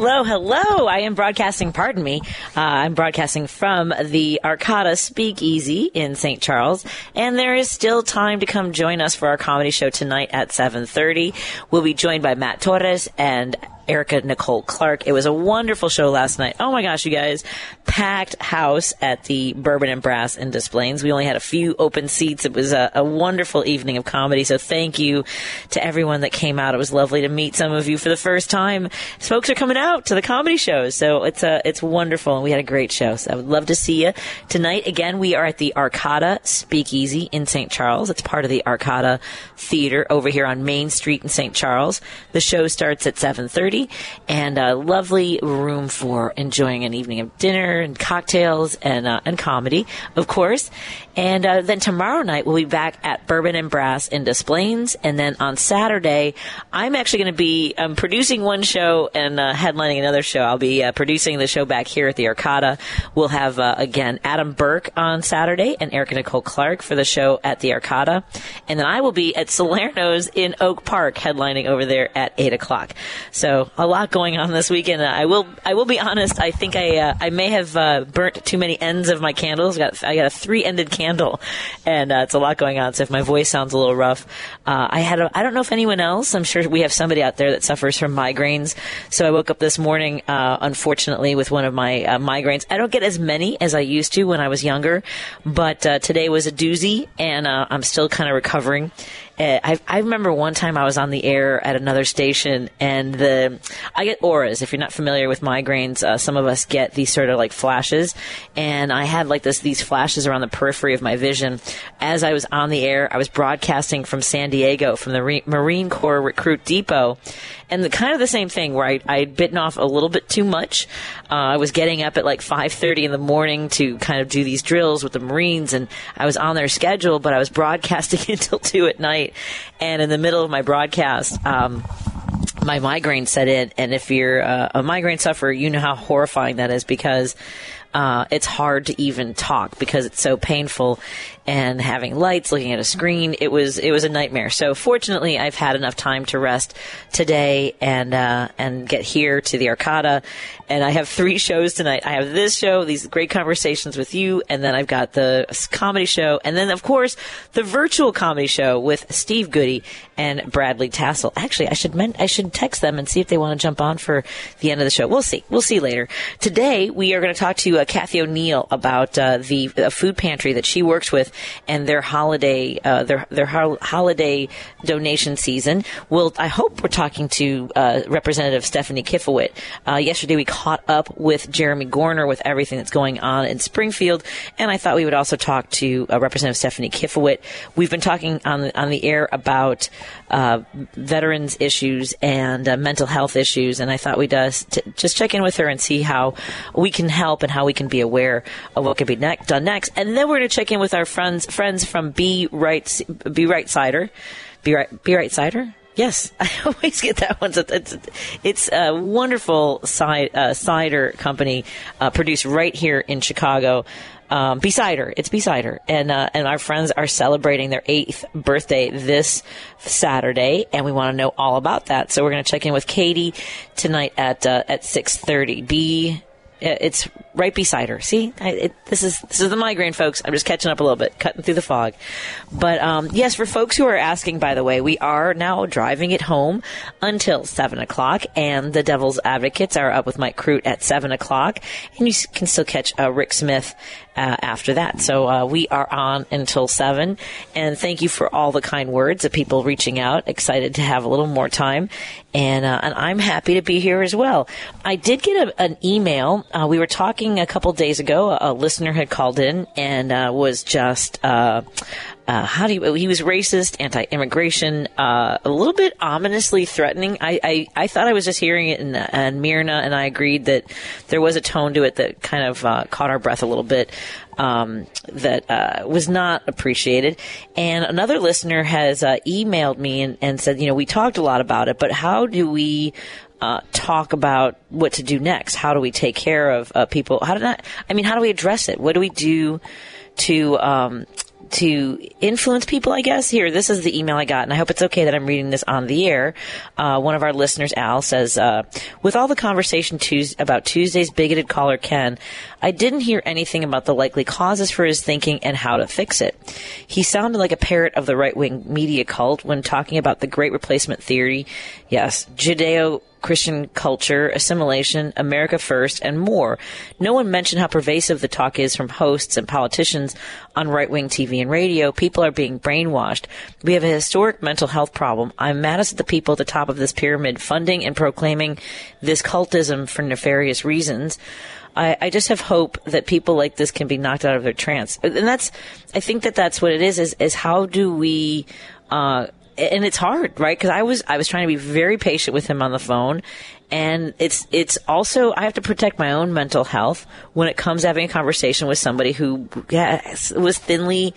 Hello, hello. I am broadcasting, pardon me. Uh, I'm broadcasting from the Arcada Speakeasy in St. Charles, and there is still time to come join us for our comedy show tonight at 7.30. We'll be joined by Matt Torres and Erica Nicole Clark. It was a wonderful show last night. Oh my gosh, you guys. Packed house at the Bourbon and Brass in Des Plaines. We only had a few open seats. It was a, a, wonderful evening of comedy. So thank you to everyone that came out. It was lovely to meet some of you for the first time. Folks are coming out to the comedy shows. So it's a, it's wonderful. And we had a great show. So I would love to see you tonight. Again, we are at the Arcada Speakeasy in St. Charles. It's part of the Arcada Theater over here on Main Street in St. Charles. The show starts at 730 and a lovely room for enjoying an evening of dinner and cocktails and uh, and comedy, of course. And uh, then tomorrow night we'll be back at Bourbon and Brass in Des Plaines, and then on Saturday I'm actually going to be um, producing one show and uh, headlining another show. I'll be uh, producing the show back here at the Arcada. We'll have uh, again Adam Burke on Saturday and Erica Nicole Clark for the show at the Arcada, and then I will be at Salerno's in Oak Park headlining over there at eight o'clock. So a lot going on this weekend. I will I will be honest. I think I uh, I may have uh, burnt too many ends of my candles. I got I got a three ended candle, and uh, it's a lot going on. So if my voice sounds a little rough, uh, I had a, I don't know if anyone else. I'm sure we have somebody out there that suffers from migraines. So I woke up this morning, uh, unfortunately, with one of my uh, migraines. I don't get as many as I used to when I was younger, but today was a doozy, and I'm still kind of recovering. Uh, I, I remember one time I was on the air at another station, and the I get auras. If you're not familiar with migraines, uh, some of us get these sort of like flashes, and I had like this these flashes around the periphery of my vision as I was on the air. I was broadcasting from San Diego from the Re- Marine Corps Recruit Depot, and the kind of the same thing where I I had bitten off a little bit too much. Uh, I was getting up at like 5:30 in the morning to kind of do these drills with the Marines, and I was on their schedule, but I was broadcasting until two at night and in the middle of my broadcast, um, my migraine set in. And if you're uh, a migraine sufferer, you know how horrifying that is because uh, it's hard to even talk because it's so painful and having lights, looking at a screen. It was it was a nightmare. So fortunately, I've had enough time to rest today and uh, and get here to the Arcada. And I have three shows tonight. I have this show, these great conversations with you, and then I've got the comedy show, and then of course the virtual comedy show with Steve Goody and Bradley Tassel. Actually, I should men- I should text them and see if they want to jump on for the end of the show. We'll see. We'll see later. Today we are going to talk to uh, Kathy O'Neill about uh, the food pantry that she works with and their holiday uh, their their ho- holiday donation season. We'll I hope we're talking to uh, Representative Stephanie Kifowit. Uh, yesterday we caught up with Jeremy Gorner with everything that's going on in Springfield, and I thought we would also talk to uh, Representative Stephanie Kifowit. We've been talking on the, on the air about uh, veterans issues and uh, mental health issues, and I thought we'd t- just check in with her and see how we can help and how we can be aware of what could be ne- done next. And then we're going to check in with our friend friends friends from B Right B Right Cider, B Right Be Right Cider. Yes, I always get that one. It's, it's a wonderful cider, uh, cider company uh, produced right here in Chicago. Um, Cider, it's Cider, and uh, and our friends are celebrating their eighth birthday this Saturday, and we want to know all about that. So we're going to check in with Katie tonight at uh, at six thirty. Be it's right beside her. See, I, it, this is this is the migraine, folks. I'm just catching up a little bit, cutting through the fog. But um, yes, for folks who are asking, by the way, we are now driving it home until seven o'clock, and the Devil's Advocates are up with Mike Crute at seven o'clock, and you can still catch uh, Rick Smith uh, after that. So uh, we are on until 7. And thank you for all the kind words of people reaching out. Excited to have a little more time. And, uh, and I'm happy to be here as well. I did get a, an email. Uh, we were talking a couple days ago. A, a, listener had called in and uh, was just uh, how do you, he was racist, anti-immigration, uh, a little bit ominously threatening. I, I, I thought I was just hearing it in, in Myrna, and I agreed that there was a tone to it that kind of uh, caught our breath a little bit. Um, that uh, was not appreciated. And another listener has uh, emailed me and, and said, you know, we talked a lot about it, but how do we uh, talk about what to do next? How do we take care of uh, people? How do not? I mean, how do we address it? What do we do to um, to influence people, I guess. Here, this is the email I got, and I hope it's okay that I'm reading this on the air. Uh, one of our listeners, Al, says, uh, with all the conversation about Tuesday's bigoted caller, Ken, I didn't hear anything about the likely causes for his thinking and how to fix it. He sounded like a parrot of the right wing media cult when talking about the great replacement theory. Yes, Judeo Christian culture, assimilation, America first, and more. No one mentioned how pervasive the talk is from hosts and politicians on right wing TV and radio. People are being brainwashed. We have a historic mental health problem. I'm mad at the people at the top of this pyramid funding and proclaiming this cultism for nefarious reasons. I, I, just have hope that people like this can be knocked out of their trance. And that's, I think that that's what it is, is, is how do we, uh, and it's hard, right? Because I was I was trying to be very patient with him on the phone, and it's it's also I have to protect my own mental health when it comes having a conversation with somebody who yes, was thinly.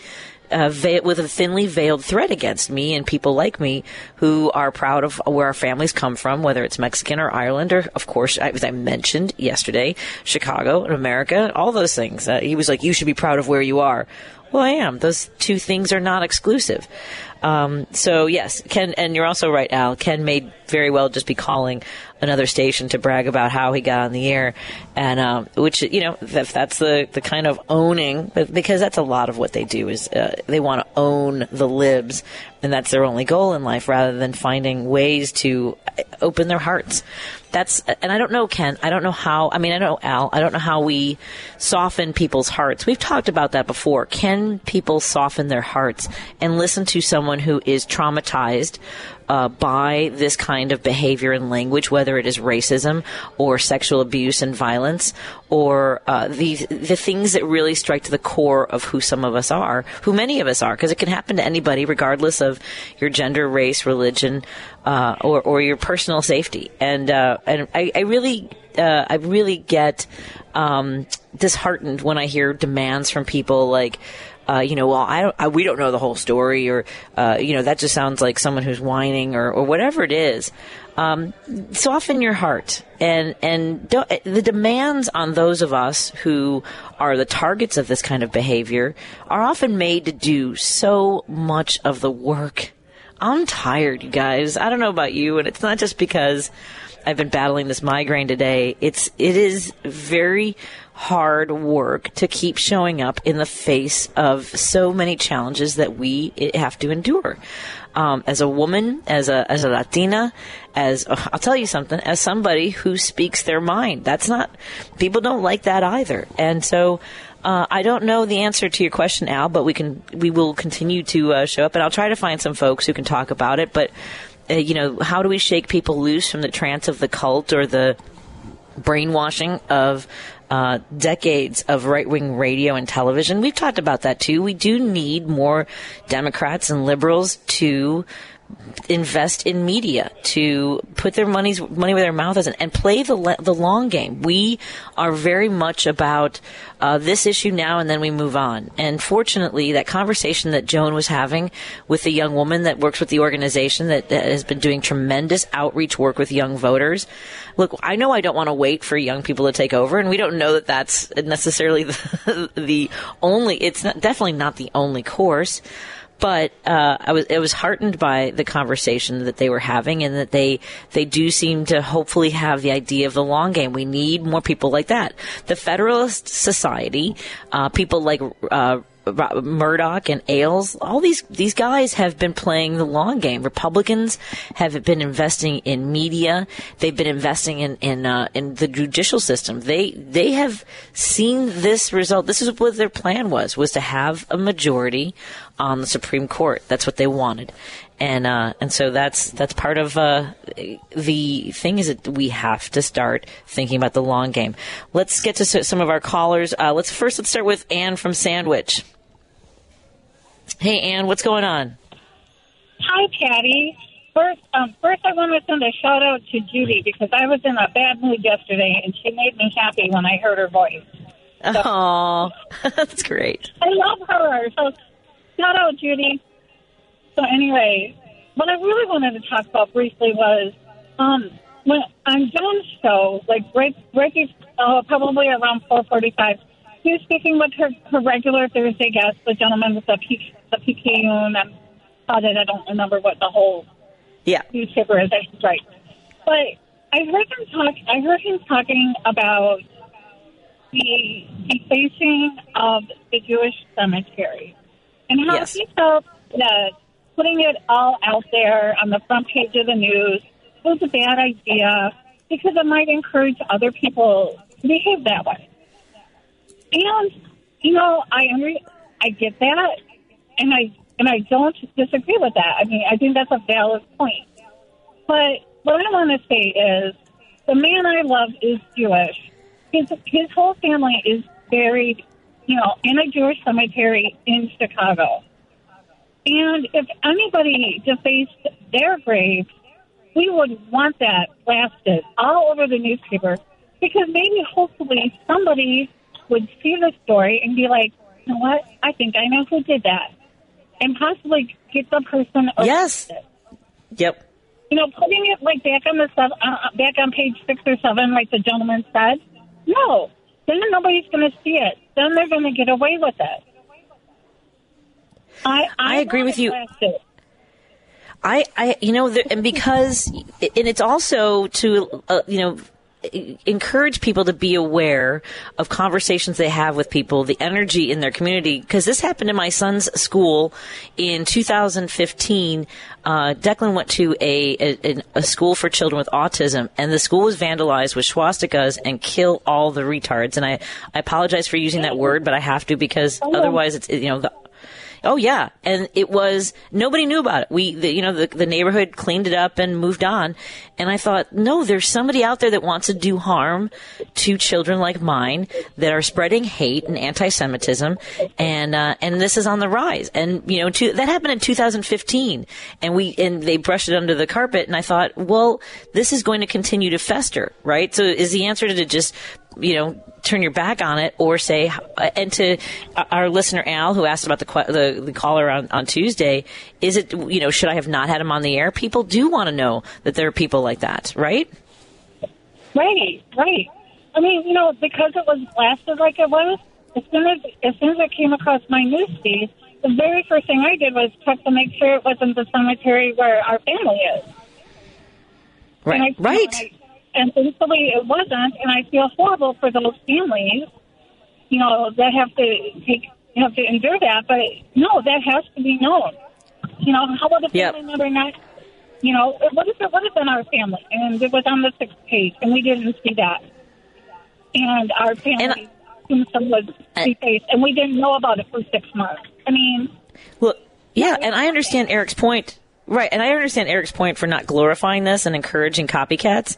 With a thinly veiled threat against me and people like me who are proud of where our families come from, whether it's Mexican or Ireland, or of course, as I mentioned yesterday, Chicago and America, all those things. Uh, he was like, "You should be proud of where you are." Well, I am. Those two things are not exclusive. Um, so yes, Ken, and you're also right, Al. Ken may very well just be calling another station to brag about how he got on the air, and um, which you know that's the the kind of owning because that's a lot of what they do is uh, they want to own the libs, and that's their only goal in life rather than finding ways to open their hearts. That's and I don't know Ken. I don't know how. I mean, I know Al. I don't know how we soften people's hearts. We've talked about that before. Can people soften their hearts and listen to someone who is traumatized uh, by this kind of behavior and language, whether it is racism or sexual abuse and violence, or uh, the the things that really strike to the core of who some of us are, who many of us are, because it can happen to anybody, regardless of your gender, race, religion, uh, or or your personal safety. And uh, and I, I really uh, I really get um, disheartened when I hear demands from people like uh, you know, well, I don't, I, we don't know the whole story, or uh, you know, that just sounds like someone who's whining, or, or whatever it is. Um, soften your heart, and and the demands on those of us who are the targets of this kind of behavior are often made to do so much of the work. I'm tired, you guys. I don't know about you, and it's not just because I've been battling this migraine today. It's it is very hard work to keep showing up in the face of so many challenges that we have to endure. Um, as a woman, as a as a Latina, as uh, I'll tell you something, as somebody who speaks their mind, that's not people don't like that either, and so. Uh, I don't know the answer to your question, Al, but we can we will continue to uh, show up, and I'll try to find some folks who can talk about it. But uh, you know, how do we shake people loose from the trance of the cult or the brainwashing of uh, decades of right wing radio and television. We've talked about that too. We do need more Democrats and liberals to invest in media to put their money's money where their mouth is and play the the long game. We are very much about uh, this issue now and then we move on. And fortunately, that conversation that Joan was having with the young woman that works with the organization that, that has been doing tremendous outreach work with young voters look, I know I don't want to wait for young people to take over, and we don't know that that's necessarily the, the only. It's not, definitely not the only course. But uh, I was was heartened by the conversation that they were having, and that they they do seem to hopefully have the idea of the long game. We need more people like that. The Federalist Society, uh, people like uh, Murdoch and Ailes, all these these guys have been playing the long game. Republicans have been investing in media. They've been investing in in uh, in the judicial system. They they have seen this result. This is what their plan was was to have a majority on the Supreme Court. That's what they wanted, and uh, and so that's that's part of uh, the thing is that we have to start thinking about the long game. Let's get to some of our callers. Uh, let's first let's start with Anne from Sandwich. Hey, Anne, what's going on? Hi, Patty. First, um, first, I want to send a shout out to Judy because I was in a bad mood yesterday, and she made me happy when I heard her voice. Oh, that's great. I love her. So, shout out, Judy. So, anyway, what I really wanted to talk about briefly was um, when on Joan's show, like right, right, uh, probably around four forty-five. She was speaking with her, her regular Thursday guest, the gentleman with the P, the PKUN and uh, that I don't remember what the whole Yeah. newspaper is. That's right. But I heard him talk. I heard him talking about the defacing of the Jewish cemetery and how Yes. he felt that putting it all out there on the front page of the news was a bad idea because it might encourage other people to behave that way. And you know, I under- I get that, and I and I don't disagree with that. I mean, I think that's a valid point. But what I want to say is, the man I love is Jewish. His his whole family is buried, you know, in a Jewish cemetery in Chicago. And if anybody defaced their grave, we would want that blasted all over the newspaper because maybe, hopefully, somebody would see the story and be like, you know what? I think I know who did that. And possibly get the person Yes. Yep. You know, putting it like back on the seven, uh, back on page six or seven, like the gentleman said. No, then nobody's going to see it. Then they're going to get away with it. I I agree with you. I, I, you know, the, and because, and it's also to, uh, you know, encourage people to be aware of conversations they have with people, the energy in their community. Because this happened in my son's school in 2015. Uh, Declan went to a, a a school for children with autism, and the school was vandalized with swastikas and kill all the retards. And I, I apologize for using that word, but I have to because otherwise, it's you know the Oh yeah, and it was nobody knew about it. We, the, you know, the, the neighborhood cleaned it up and moved on. And I thought, no, there's somebody out there that wants to do harm to children like mine that are spreading hate and anti-Semitism, and uh, and this is on the rise. And you know, to, that happened in 2015, and we and they brushed it under the carpet. And I thought, well, this is going to continue to fester, right? So is the answer to just you know turn your back on it or say and to our listener al who asked about the the, the caller on, on tuesday is it you know should i have not had him on the air people do want to know that there are people like that right Right, right. I mean, you know, because it was blasted like it was, as soon as as soon as it came across my news feed, the very first thing I did was check to make sure it wasn't the cemetery where our family is. And I, right right And, thankfully it wasn't, and I feel horrible for those families, you know, that have to take have to endure that. But no, that has to be known. You know, how would a Yep. family member not? You know, what if it would have been our family, and it was on the sixth page, and we didn't see that, and our family And- tombstone was defaced, and we didn't know about it for six months. I mean, Well, yeah, and I understand Eric's point. Right, and I understand Eric's point for not glorifying this and encouraging copycats.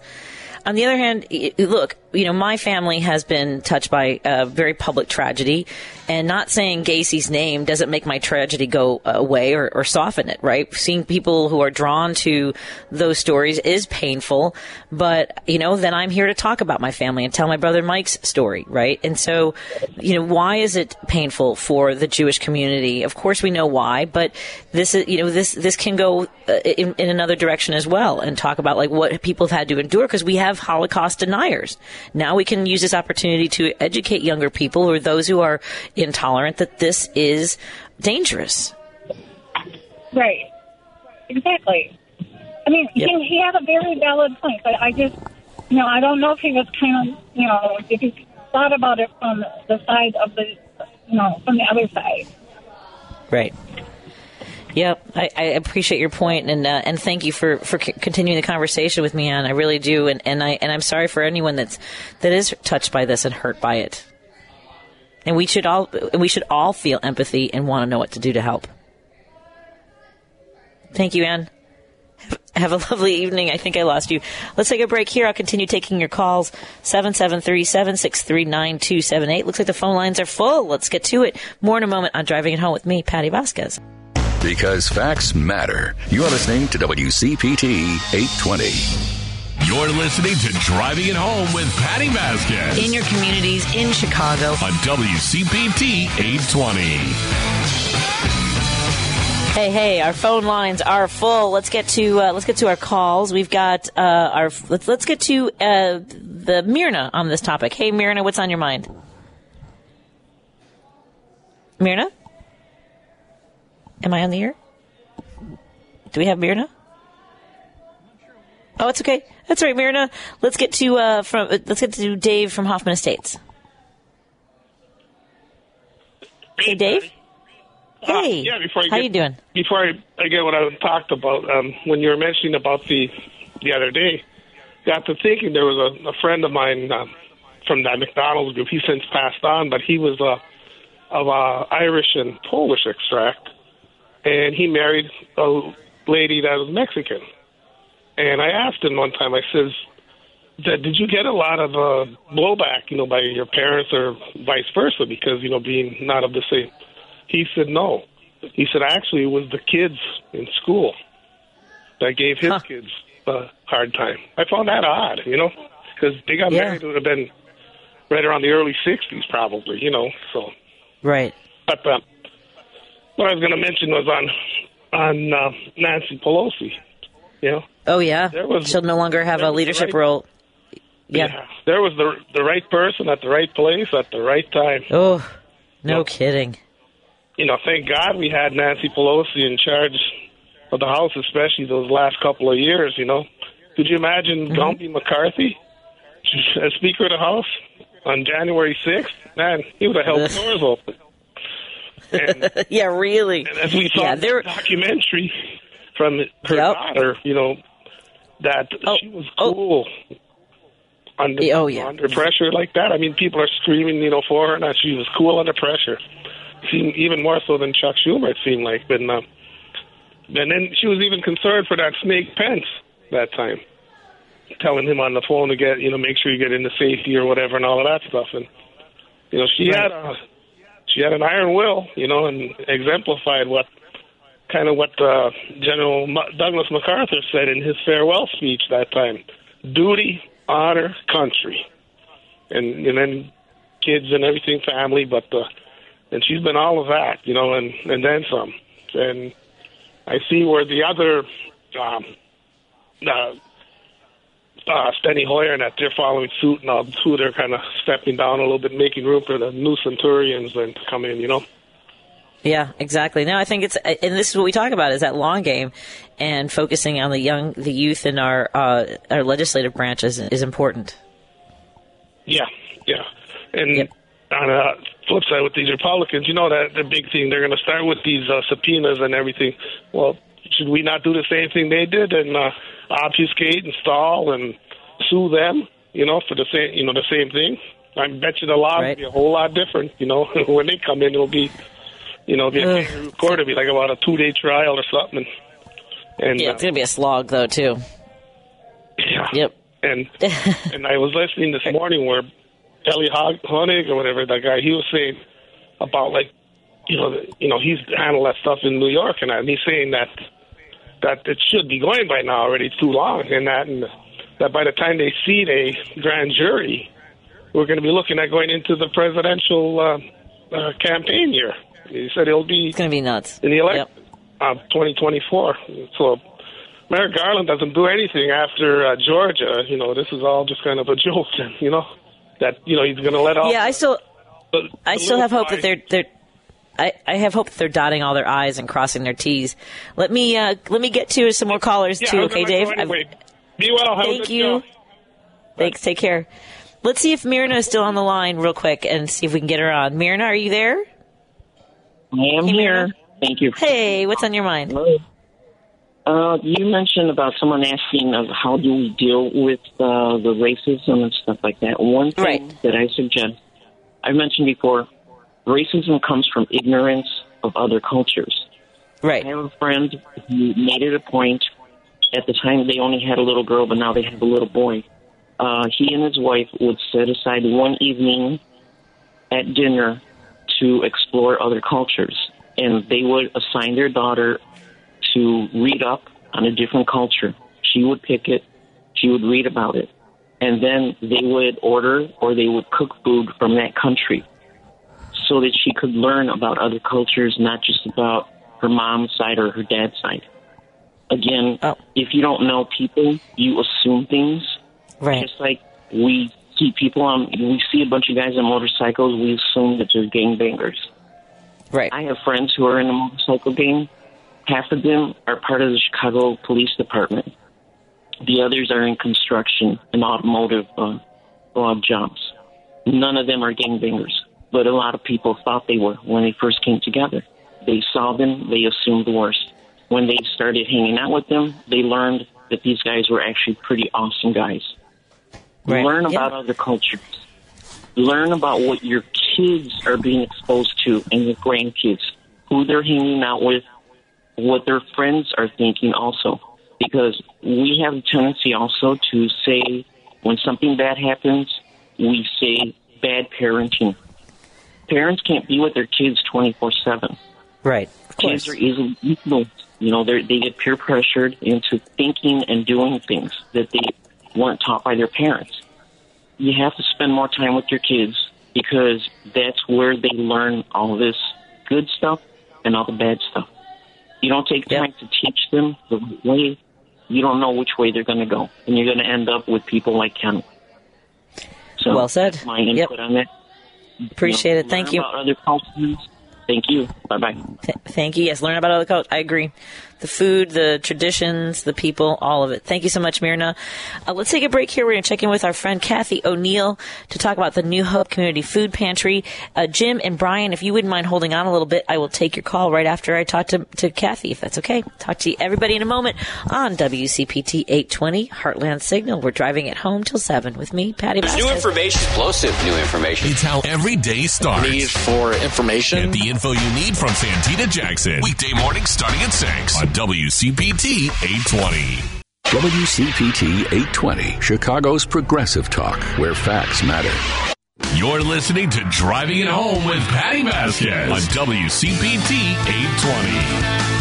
On the other hand, look, you know, my family has been touched by a very public tragedy, and not saying Gacy's name doesn't make my tragedy go away or, or soften it, right? Seeing people who are drawn to those stories is painful, but, you know, then I'm here to talk about my family and tell my brother Mike's story, right? And so, you know, why is it painful for the Jewish community? Of course we know why, but this is, you know, this, this can go uh, in, in another direction as well and talk about like what people have had to endure because we have Holocaust deniers. Now we can use this opportunity to educate younger people or those who are intolerant that this is dangerous. Right. Exactly. I mean, Yep. he, he had a very valid point, but I just, you know, I don't know if he was kind of, you know, if he thought about it from the side of the, you know, from the other side. Right. Yep, I, I appreciate your point, and uh, and thank you for, for c- continuing the conversation with me, Ann. I really do, and, and I and I'm sorry for anyone that's that is touched by this and hurt by it. And we should all we should all feel empathy and want to know what to do to help. Thank you, Anne. Have- Have a lovely evening. I think I lost you. Let's take a break here. I'll continue taking your calls. 773-763-9278. Looks like the phone lines are full. Let's get to it. More in a moment on Driving It Home with me, Patty Vasquez. Because facts matter. You're listening to WCPT 820. You're listening to Driving It Home with Patty Vasquez In your communities in Chicago. on WCPT 820. Hey, hey! Our phone lines are full. Let's get to uh, let's get to our calls. We've got uh, our let's let's get to uh, the Myrna on this topic. Hey, Myrna, what's on your mind? Myrna, am I on the air? Do we have Myrna? Oh, it's okay. That's right, Myrna. Let's get to uh, from let's get to Dave from Hoffman Estates. Hey, Dave. Uh, Hey, yeah, before I how get, you doing? Before I, I get what I talked about, um, when you were mentioning about the the other day, got to thinking there was a, a friend of mine um, from that McDonald's group. He since passed on, but he was uh, of uh, Irish and Polish extract, and he married a lady that was Mexican. And I asked him one time, I says, did you get a lot of uh, blowback, you know, by your parents or vice versa, because you know being not of the same? He said no. He said actually it was the kids in school that gave his Huh. kids a hard time. I found that odd, you know, because they got Yeah. married it would have been right around the early '60s, probably, you know. So, Right. but uh, what I was going to mention was on on uh, Nancy Pelosi. You know, Oh yeah. There was- She'll no longer have a leadership right- role. Yeah. there was the the right person at the right place at the right time. Oh, no kidding. you know, thank God we had Nancy Pelosi in charge of the House, especially those last couple of years. You know, could you imagine Mm-hmm. Gumpy McCarthy as Speaker of the House on January sixth? Man, he would have held the doors open. And, Yeah, really. and as we saw Yeah, the documentary from her Yep. daughter, you know, that Oh, she was oh. cool. Under, Oh, yeah. under pressure like that. I mean, people are screaming, you know, for her, and she was cool under pressure. Seemed even more so than Chuck Schumer. It seemed like, but uh, and then she was even concerned for that Snake Pence that time, telling him on the phone to get, you know, make sure you get into safety or whatever, and all of that stuff. And you know, she Right. had a she had an iron will, you know, and exemplified what kind of what uh, General M- Douglas MacArthur said in his farewell speech that time: duty, honor, country, and and then kids and everything, family. But uh, and she's been all of that, you know, and and then some. And I see where the other. Um, uh, uh, Steny Hoyer and that they're following suit and all too. They're kind of stepping down a little bit, making room for the new Centurions and to come in. You know. Yeah, exactly. No, I think it's, and this is what we talk about is that long game, and focusing on the young, the youth in our uh, our legislative branches is, is important. Yeah, yeah. And Yep. on the flip side, with these Republicans, you know that the big thing they're going to start with these uh, subpoenas and everything. Well, should we not do the same thing they did and uh, obfuscate and stall and sue them? You know, for the same, you know, the same thing. I bet you the law Right. will be a whole lot different. You know, when they come in, it'll be, you know, it'll be a court. It'll be like about a two-day trial or something. And, and Yeah, uh, it's gonna be a slog though too. yeah. Yep. And and I was listening this morning where Elie Hog- Honig or whatever that guy he was saying about like you know you know he's handled that stuff in New York and, and he's saying that that it should be going by now already too long and that and that by the time they seat a grand jury we're going to be looking at going into the presidential uh, uh, campaign year. He said it'll be It's gonna be nuts. in the election Yep. of 2024. So Merrick Garland doesn't do anything after uh, Georgia. You know, this is all just kind of a joke. You know that you know he's going to let off. Yeah, I still, the- I still have hope that they're they're. I, I have hope that they're dotting all their I's and crossing their T's. Let me uh, let me get to some more callers Yeah, too, okay, Dave? Anyway. Be well. Have a Thank good you. show. Thanks. Take care. Let's see if Mirna is still on the line real quick and see if we can get her on. Mirna, are you there? I am Hey, here. Myrna. Thank you. Hey, what's on your mind? Hello. Uh, you mentioned about someone asking of how do we deal with uh, the racism and stuff like that. One thing Right. that I suggest, I've mentioned before, racism comes from ignorance of other cultures. Right. I have a friend who made it a point. At the time, they only had a little girl, but now they have a little boy. Uh, he and his wife would set aside one evening at dinner to explore other cultures. and they would assign their daughter to read up on a different culture. She would pick it, she would read about it, and then they would order or they would cook food from that country so that she could learn about other cultures, not just about her mom's side or her dad's side. Again, Oh. if you don't know people, you assume things. Right. Just like we see people on, we see a bunch of guys on motorcycles, we assume that they're gangbangers. Right. I have friends who are in the motorcycle gang. Half of them are part of the Chicago Police Department. The others are in construction and automotive uh, jobs. None of them are gangbangers, but a lot of people thought they were when they first came together. They saw them, they assumed the worst. When they started hanging out with them, they learned that these guys were actually pretty awesome guys. Right. Learn Yeah. about other cultures. Learn about what your kids are being exposed to and your grandkids, who they're hanging out with, what their friends are thinking also. Because we have a tendency also to say when something bad happens, we say bad parenting. Parents can't be with their kids 24 7 Right. Of kids are easily influenced. You know, they they get peer pressured into thinking and doing things that they weren't taught by their parents. You have to spend more time with your kids because that's where they learn all this good stuff and all the bad stuff. You don't take Yep. time to teach them the right way. You don't know which way they're going to go, and you're going to end up with people like Ken. So Well said. My Yep. input on that. Appreciate You know, it. Thank you. Other cultures. Thank you. Bye bye. Th- thank you. Yes, learn about other cultures. I agree. The food, the traditions, the people, all of it. Thank you so much, Mirna. Uh, let's take a break here. We're going to check in with our friend Kathy O'Neill to talk about the New Hope Community Food Pantry. Uh, Jim and Brian, if you wouldn't mind holding on a little bit, I will take your call right after I talk to, to Kathy, if that's okay. Talk to you, everybody in a moment on WCPT 820 Heartland Signal. We're driving it home till 7 with me, Patty new information, explosive new information. It's how every day starts. Need for information. Get the info you need from Santita Jackson. Weekday mornings starting at 6 on WCPT 820. WCPT 820, Chicago's progressive talk, where facts matter. You're listening to Driving It Home with Patty Vasquez on WCPT 820.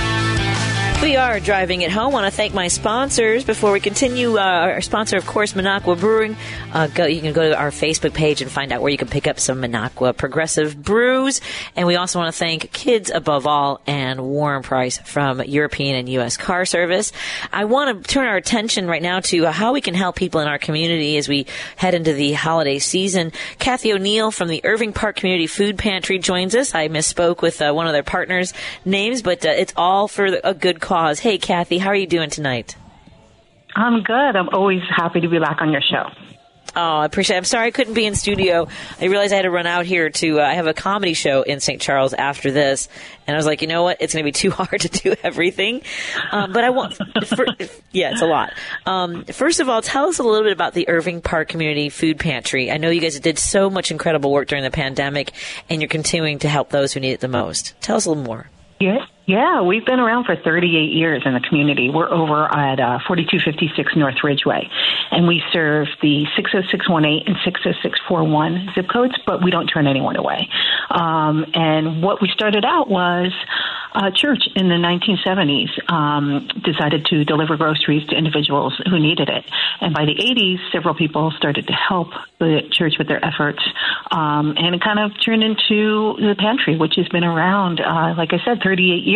We are driving it home. I want to thank my sponsors before we continue. Uh, our sponsor, of course, Minocqua Brewing. Uh, go, you can go to our Facebook page and find out where you can pick up some Minocqua Progressive brews. And we also want to thank Kids Above All and Warren Price from European and U.S. Car Service. I want to turn our attention right now to how we can help people in our community as we head into the holiday season. Kathy O'Neill from the Irving Park Community Food Pantry joins us. I misspoke with uh, one of their partners' names, but uh, it's all for a good cause. Hey, Kathy, how are you doing tonight? I'm good. I'm always happy to be back on your show. Oh, I appreciate it. I'm sorry I couldn't be in studio. I realized I had to run out here to, uh, I have a comedy show in St. Charles after this. And I was like, you know what? It's going to be too hard to do everything. Um, but I want, for, yeah, it's a lot. Um, first of all, tell us a little bit about the Irving Park Community Food Pantry. I know you guys did so much incredible work during the pandemic and you're continuing to help those who need it the most. Tell us a little more. Yeah, yeah, we've been around for 38 years in the community. We're over at uh, 4256 North Ridgeway, and we serve the 60618 and 60641 zip codes, but we don't turn anyone away. Um, and what we started out was a church in the 1970s um, decided to deliver groceries to individuals who needed it. And by the 80s, several people started to help the church with their efforts, um, and it kind of turned into the pantry, which has been around, uh, like I said, 38 years.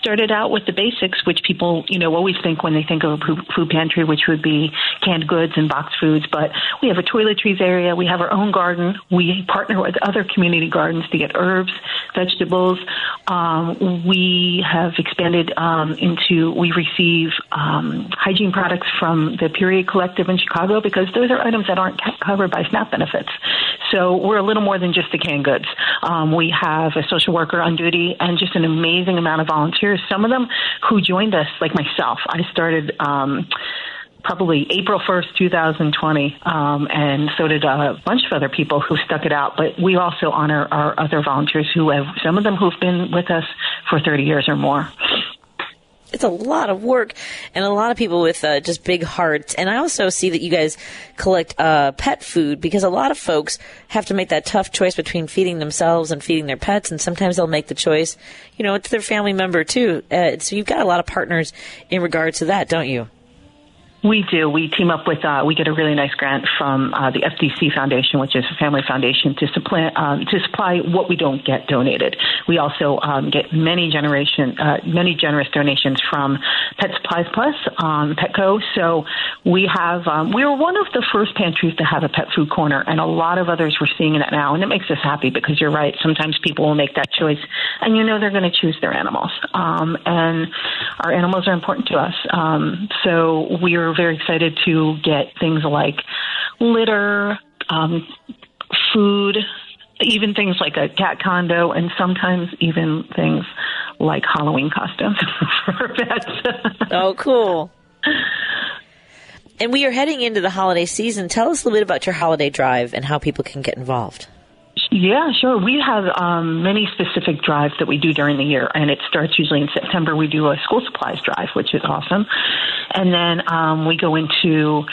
Started out with the basics, which people, you know, always think when they think of a food- food pantry, which would be canned goods and boxed foods. But we have a toiletries area. We have our own garden. We partner with other community gardens to get herbs, vegetables. Um, we have expanded um, into, we receive um, hygiene products from the Period Collective in Chicago because those are items that aren't covered by SNAP benefits. So we're a little more than just the canned goods. Um, we have a social worker on duty and just an amazing amount of volunteers. Some of them who joined us, like myself, I started. Um, Probably April 1st, 2020, um, and so did a bunch of other people who stuck it out. But we also honor our other volunteers who have, some of them who've been with us for 30 years or more. It's a lot of work and a lot of people with uh, just big hearts. And I also see that you guys collect uh, pet food because a lot of folks have to make that tough choice between feeding themselves and feeding their pets, and sometimes they'll make the choice, you know, it's their family member too. Uh, so you've got a lot of partners in regards to that, don't you? We do. We team up with. Uh, we get a really nice grant from uh, the FDC Foundation, which is a family foundation, to supply um, to supply what we don't get donated. We also um, get many generation, uh, many generous donations from Pet Supplies Plus, um, Petco. So we have. Um, we were one of the first pantries to have a pet food corner, and a lot of others were seeing it now, and it makes us happy because you're right. Sometimes people will make that choice, and you know they're going to choose their animals, um, and our animals are important to us. Um, so we're very excited to get things like litter, um, food, even things like a cat condo, and sometimes even things like Halloween costumes for pets. oh, cool. And we are heading into the holiday season. Tell us a little bit about your holiday drive and how people can get involved. Yeah, sure. We have um, many specific drives that we do during the year, and it starts usually in September. We do a school supplies drive, which is awesome, and then um, we go into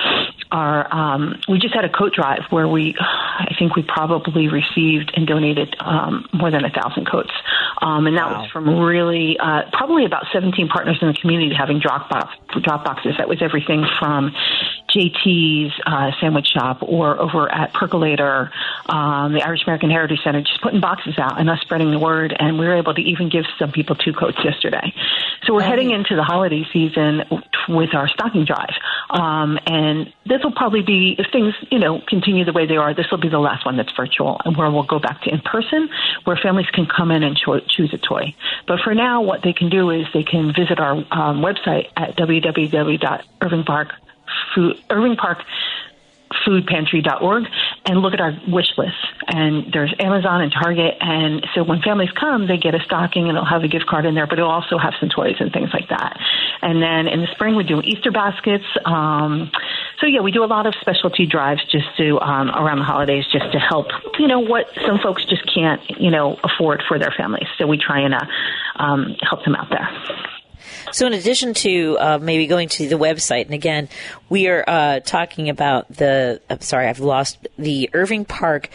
our. Um, we just had a coat drive where we, I think we probably received and donated um, more than a thousand coats, um, and that wow. was from really uh, probably about 17 partners in the community having drop box drop boxes. That was everything from JT's uh, sandwich shop or over at Percolator, um, the Irish American Heritage Center, just putting boxes out and us spreading the word. And we were able to even give some people two coats yesterday. So we're heading into the holiday season with our stocking drive. Um, and this will probably be, if things, you know, continue the way they are, this will be the last one that's virtual and where we'll go back to in person, where families can come in and cho- choose a toy. But for now, what they can do is they can visit our um, website at www.irvingpark.com food, Irving Park foodpantry.org and look at our wish list. And there's Amazon and Target. And so when families come, they get a stocking and it'll have a gift card in there, but it'll also have some toys and things like that. And then in the spring, we do Easter baskets. Um, so yeah, we do a lot of specialty drives just to, um, around the holidays, just to help, you know, what some folks just can't, you know, afford for their families. So we try and, uh, um, help them out there. So, in addition to uh, maybe going to the website, and again, we are uh, talking about the. I'm sorry, I've lost the Irving Park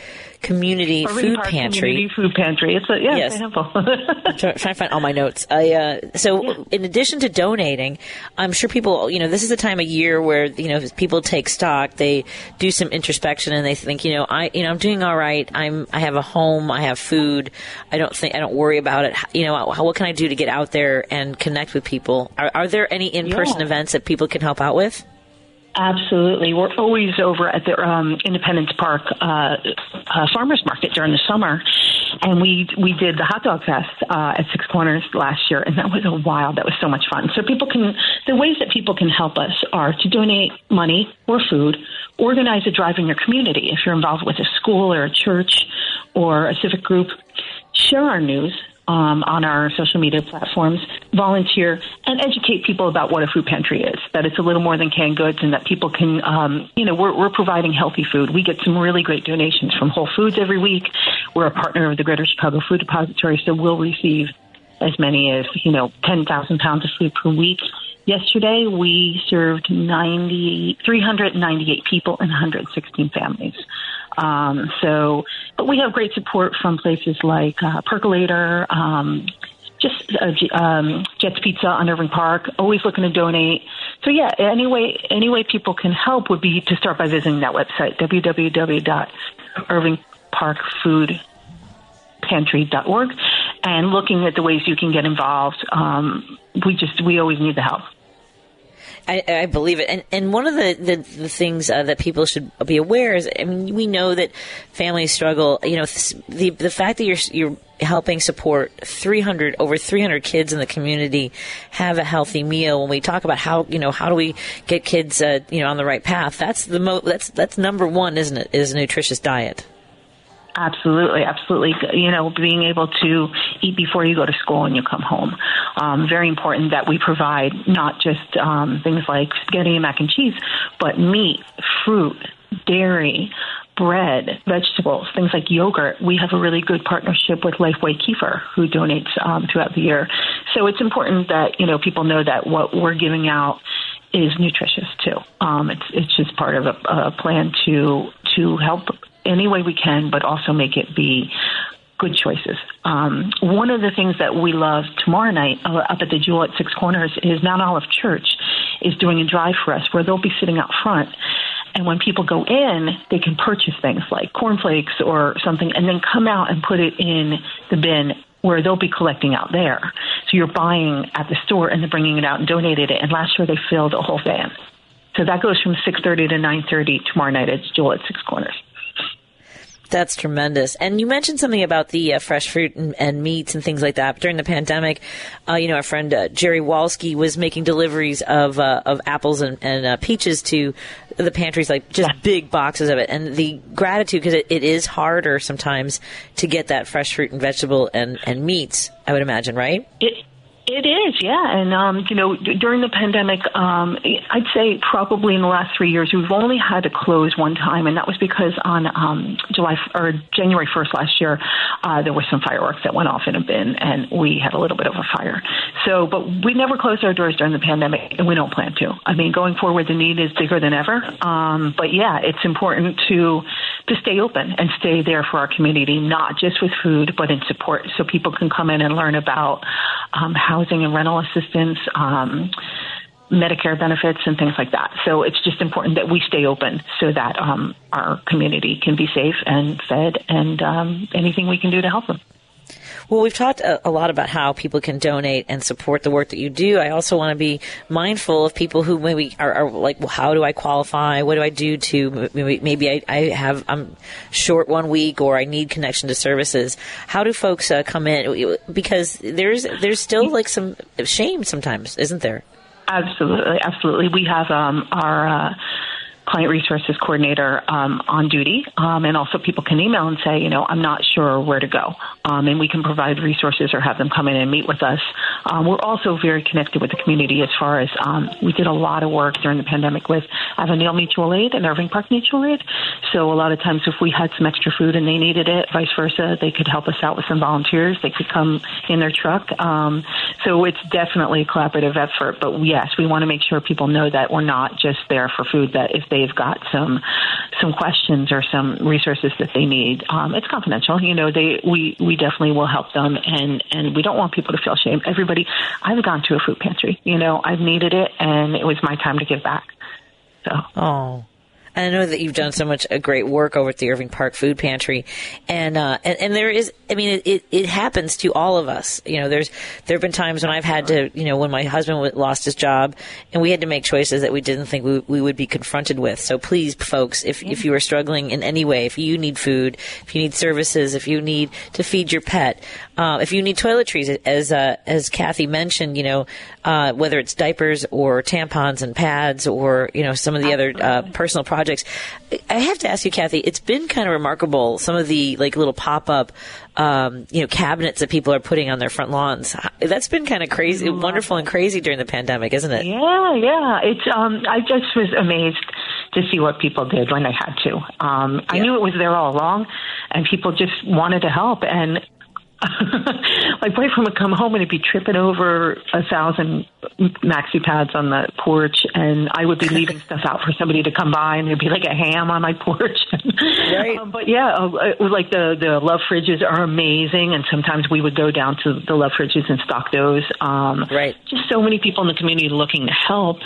Community Irving Food Park Pantry. Community Food Pantry. It's a yeah, Yes. it's. I'm trying to find all my notes. I, uh, so, in addition to donating, I'm sure people, you know, this is a time of year where you know people take stock, they do some introspection, and they think, you know, I, you know, I'm doing all right. I'm, I have a home, I have food. I don't think, I don't worry about it. You know, how, what can I do to get out there and connect with people? Are, are there any in-person Yeah. events that people can help out with? Absolutely. We're always over at the um, Independence Park uh, uh, Farmers Market during the summer. And we we did the hot dog fest uh, at Six Corners last year, and that was a wild. That was so much fun. So people can the ways that people can help us are to donate money or food, organize a drive in your community if you're involved with a school or a church or a civic group, share our news um, on our social media platforms, volunteer, and educate people about what a food pantry is. That it's a little more than canned goods, and that people can, um, you know, we're, we're providing healthy food. We get some really great donations from Whole Foods every week. We're a partner of the Greater Chicago Food Depository, so we'll receive as many as you know 10,000 pounds of food per week. Yesterday, we served 90, 398 people and 116 families. Um, so, but we have great support from places like uh, Percolator, um, just uh, um, Jets Pizza on Irving Park. Always looking to donate. So yeah, any way any way people can help would be to start by visiting that website www.irvingparkfoodpantry.org and looking at the ways you can get involved. Um, we just we always need the help. I, I believe it, and and one of the the, the things uh, that people should be aware is, I mean, we know that families struggle. You know, th- the the fact that you're you're helping support 300 over 300 kids in the community have a healthy meal. When we talk about how you know how do we get kids uh, you know on the right path, that's the mo- that's that's number one, isn't it? Is a nutritious diet. Absolutely, absolutely. You know, being able to eat before you go to school and you come home. Um, very important that we provide not just um, things like spaghetti and mac and cheese, but meat, fruit, dairy, bread, vegetables, things like yogurt. We have a really good partnership with Lifeway Kefir, who donates um, throughout the year. So it's important that you know people know that what we're giving out is nutritious too. Um, it's it's just part of a, a plan to to help any way we can, but also make it be good choices. Um, one of the things that we love tomorrow night uh, up at the Jewel at Six Corners is Mount Olive Church is doing a drive for us where they'll be sitting out front. And when people go in, they can purchase things like cornflakes or something and then come out and put it in the bin where they'll be collecting out there. So you're buying at the store and then bringing it out and donated it. And last year they filled a whole van. So that goes from 6.30 to 9.30 tomorrow night at Jewel at Six Corners. That's tremendous. And you mentioned something about the uh, fresh fruit and, and, meats and things like that. But during the pandemic, uh, you know, our friend uh, Jerry Walsky was making deliveries of uh, of apples and, and uh, peaches to the pantries, like just yeah. big boxes of it. And the gratitude, because it, it is harder sometimes to get that fresh fruit and vegetable and, and meats, I would imagine, right? It- it is, yeah. And, um, you know, d- during the pandemic, um, I'd say probably in the last three years, we've only had to close one time, and that was because on um, July f- or January 1st last year, uh, there were some fireworks that went off in a bin, and we had a little bit of a fire. So, but we never closed our doors during the pandemic, and we don't plan to. I mean, going forward, the need is bigger than ever. Um, but yeah, it's important to to stay open and stay there for our community, not just with food, but in support, so people can come in and learn about um, housing and rental assistance. Um, Medicare benefits and things like that. So it's just important that we stay open so that um, our community can be safe and fed, and um, anything we can do to help them. Well, we've talked a, a, lot about how people can donate and support the work that you do. I also want to be mindful of people who maybe are, are like, well, how do I qualify? What do I do to maybe, maybe I, I, have I'm short one week or I need connection to services. How do folks uh, come in? Because there's there's still like some shame sometimes, isn't there? Absolutely, absolutely. We have um, our. Uh, client resources coordinator um, on duty, um, and also people can email and say, you know, I'm not sure where to go, um, and we can provide resources or have them come in and meet with us. Um, we're also very connected with the community as far as um, we did a lot of work during the pandemic with Avondale Mutual Aid and Irving Park Mutual Aid. So a lot of times, if we had some extra food and they needed it, vice versa, they could help us out with some volunteers. They could come in their truck. Um, so it's definitely a collaborative effort. But yes, we want to make sure people know that we're not just there for food. That if they they've got some some questions or some resources that they need. Um, it's confidential. You know, they we we definitely will help them, and and we don't want people to feel shame. Everybody, I've gone to a food pantry. You know, I've needed it, and it was my time to give back. So. Oh. And I know that you've done so much uh, great work over at the Irving Park Food Pantry, and uh, and, and there is, I mean, it, it happens to all of us. You know, there's there have been times when I've had to, you know, when my husband lost his job, and we had to make choices that we didn't think we, we would be confronted with. So please, folks, if if you are struggling in any way, if you need food, if you need services, if you need to feed your pet, uh, if you need toiletries, as uh, as Kathy mentioned, you know, uh, whether it's diapers or tampons and pads or you know some of the other uh, personal projects. I have to ask you, Kathy. It's been kind of remarkable. Some of the like little pop up, um, you know, cabinets that people are putting on their front lawns. That's been kind of crazy, wonderful, and crazy during the pandemic, isn't it? Yeah, yeah. It's. Um, I just was amazed to see what people did when they had to. Um, I knew it was there all along, and people just wanted to help. And my boyfriend would come home and he'd be tripping over a thousand maxi pads on the porch, and I would be leaving stuff out for somebody to come by, and there'd be like a ham on my porch. right. Um, but yeah, uh, it was like the the love fridges are amazing, and sometimes we would go down to the love fridges and stock those. Um, right. Just so many people in the community looking to help,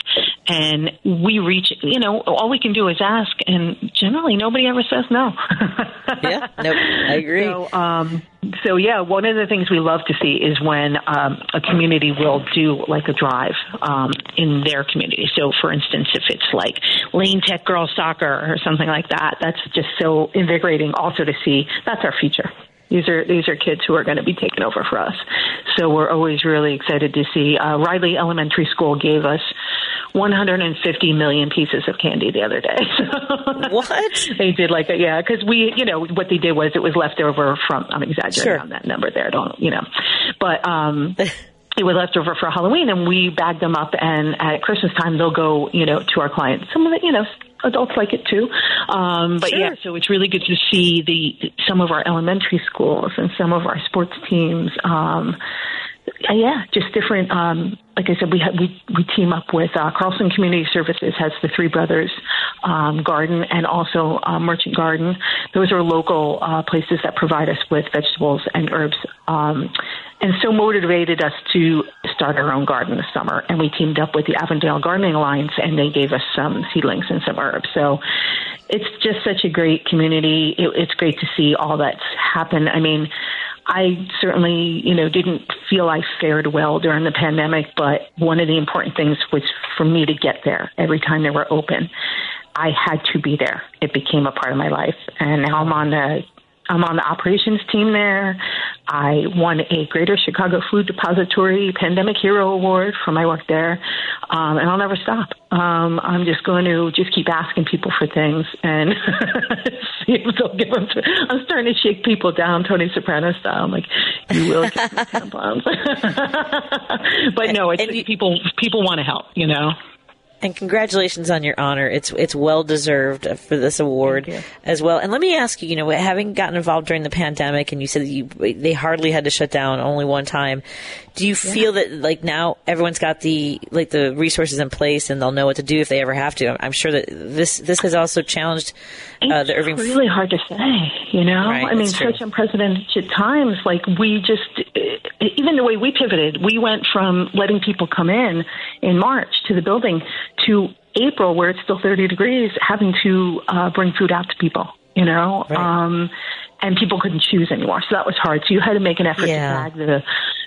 and we reach. You know, all we can do is ask, and generally nobody ever says no. yeah. No, I agree. So, um, so yeah, one of the things we love to see is when um, a community will do like a drive um, in their community. So, for instance, if it's like Lane Tech Girls Soccer or something like that, that's just so invigorating. Also to see that's our future. These are these are kids who are going to be taking over for us. So we're always really excited to see. Uh, Reilly Elementary School gave us 150 million pieces of candy the other day. what? they did like a, yeah, because we, you know, what they did was it was left over from, I'm exaggerating sure. on that number there, don't, you know, but, um, it was left over for Halloween and we bagged them up and at Christmas time they'll go, you know, to our clients. Some of it, you know, adults like it too. Um, but yeah, so it's really good to see the some of our elementary schools and some of our sports teams. Um, uh, yeah, just different. Um, like I said, we ha- we we team up with uh, Carlson Community Services has the Three Brothers um, Garden and also uh, Merchant Garden. Those are local uh, places that provide us with vegetables and herbs. Um, and so motivated us to start our own garden this summer. And we teamed up with the Avondale Gardening Alliance, and they gave us some seedlings and some herbs. So it's just such a great community. It, it's great to see all that's happened. I mean, I certainly, you know, didn't feel I fared well during the pandemic, but one of the important things was for me to get there every time they were open. I had to be there. It became a part of my life. And now I'm on the I'm on the operations team there. I won a Greater Chicago Food Depository Pandemic Hero Award for my work there, um, and I'll never stop. Um, I'm just going to just keep asking people for things and see if they'll give them. To, I'm starting to shake people down, Tony Soprano style. I'm like, you will get me tampons. but no, it's you, people. People want to help, you know. And congratulations on your honor. It's it's well deserved for this award as well. And let me ask you, you know, having gotten involved during the pandemic, and you said that you they hardly had to shut down only one time. Do you yeah. feel that like now everyone's got the like the resources in place and they'll know what to do if they ever have to? I'm sure that this this has also challenged uh, the Irving. It's really hard to say, you know. Right, I mean, such unprecedented times. Like we just even the way we pivoted, we went from letting people come in in March to the building to April, where it's still 30 degrees, having to uh, bring food out to people, you know, right. um, and people couldn't choose anymore. So that was hard. So you had to make an effort yeah. to bag the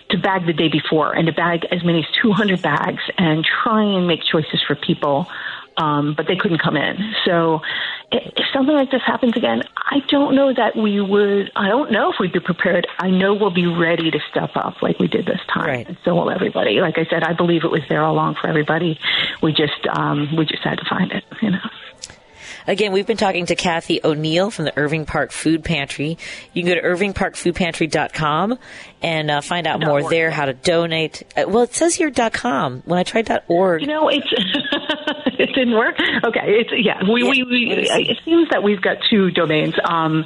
to bag the day before and to bag as many as 200 bags and try and make choices for people um, but they couldn't come in. So if something like this happens again, I don't know that we would. I don't know if we'd be prepared. I know we'll be ready to step up like we did this time, right. and so will everybody. Like I said, I believe it was there all along for everybody. We just um, we just had to find it, you know. Again, we've been talking to Kathy O'Neill from the Irving Park Food Pantry. You can go to irvingparkfoodpantry.com and uh, find out more there, how to donate. Uh, well, it says here .com. When I tried .org. You know, it's it didn't work. Okay, it's yeah. We, yeah. we, we it seems that we've got two domains. Um,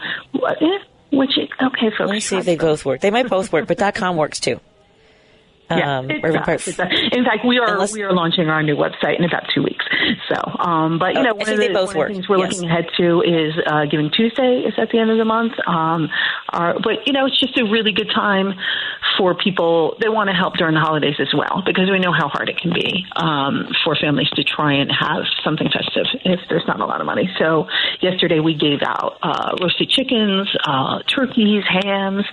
which okay, folks. Let me see if they both work. They might both work, but .com works too. Yeah, um. In fact, we are Unless, we are launching our new website in about two weeks. So, um, but you oh, know, one of the, one of the things we're yes. looking ahead to is uh, Giving Tuesday is at the end of the month. Um, our, but you know, it's just a really good time for people They want to help during the holidays as well, because we know how hard it can be um, for families to try and have something festive if there's not a lot of money. So, yesterday we gave out uh, roasted chickens, uh, turkeys, hams,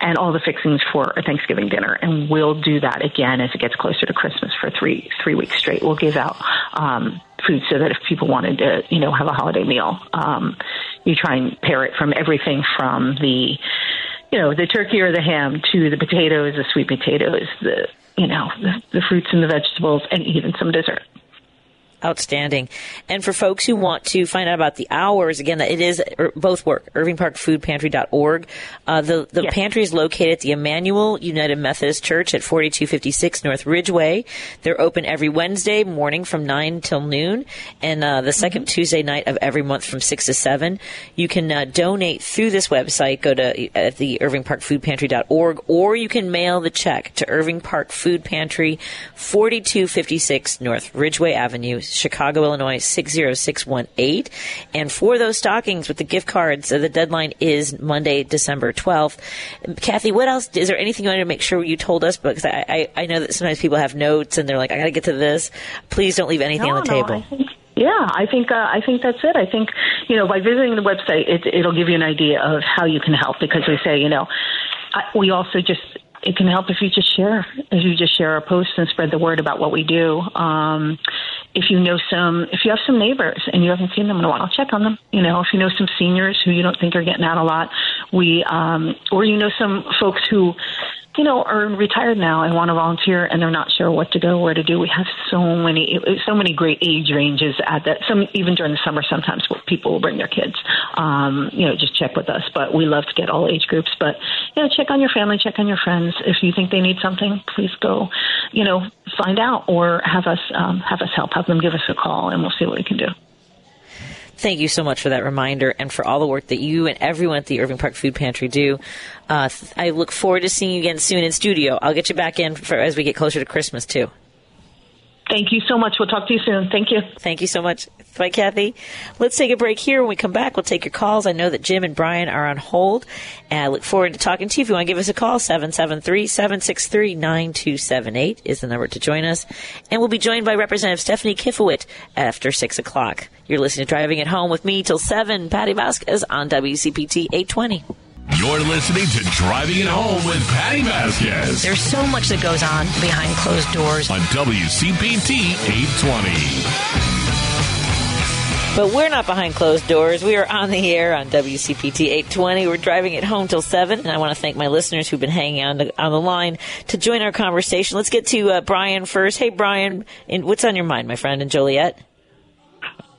and all the fixings for a Thanksgiving dinner, and we'll do that again as it gets closer to Christmas for three three weeks straight. We'll give out um, food so that if people wanted to, you know, have a holiday meal, um, you try and pair it from everything from the, you know, the turkey or the ham to the potatoes, the sweet potatoes, the you know, the, the fruits and the vegetables, and even some dessert. Outstanding. And for folks who want to find out about the hours, again, it is er, both work, irvingparkfoodpantry.org. Uh, the the yes. pantry is located at the Emmanuel United Methodist Church at 4256 North Ridgeway. They're open every Wednesday morning from 9 till noon and uh, the 2nd mm-hmm. Tuesday night of every month from 6 to 7. You can uh, donate through this website. Go to uh, at the irvingparkfoodpantry.org or you can mail the check to Irving Park Food Pantry, 4256 North Ridgeway Avenue, Chicago, Illinois 60618. And for those stockings with the gift cards, uh, the deadline is Monday, December 12th. Kathy, what else? Is there anything you wanted to make sure you told us? Because I, I, I know that sometimes people have notes and they're like, I got to get to this. Please don't leave anything no, on the no, table. I think, yeah, I think uh, I think that's it. I think you know by visiting the website, it, it'll give you an idea of how you can help because we say you know I, we also just it can help if you just share if you just share our posts and spread the word about what we do. Um, if you know some if you have some neighbors and you haven't seen them in a while check on them. You know if you know some seniors who you don't think are getting out a lot we um, or you know some folks who you know, are retired now and want to volunteer and they're not sure what to go, where to do. We have so many, so many great age ranges at that. Some even during the summer, sometimes people will bring their kids. Um, you know, just check with us. But we love to get all age groups. But you know, check on your family, check on your friends. If you think they need something, please go. You know, find out or have us um, have us help. Have them give us a call, and we'll see what we can do. Thank you so much for that reminder and for all the work that you and everyone at the Irving Park Food Pantry do. Uh, I look forward to seeing you again soon in studio. I'll get you back in for, as we get closer to Christmas, too. Thank you so much. We'll talk to you soon. Thank you. Thank you so much. Bye, Kathy. Let's take a break here. When we come back, we'll take your calls. I know that Jim and Brian are on hold, and I look forward to talking to you. If you want to give us a call, 773-763-9278 is the number to join us. And we'll be joined by Representative Stephanie Kifowit after 6 o'clock. You're listening to Driving It Home with me till 7, Patty Vasquez on WCPT 820. You're listening to Driving It Home with Patty Vasquez There's so much that goes on behind closed doors. on WCPT 820. But we're not behind closed doors. We are on the air on WCPT 820. We're driving it home till 7. And I want to thank my listeners who've been hanging on the, on the line to join our conversation. Let's get to uh, Brian first. Hey, Brian, in, what's on your mind, my friend, in Joliet?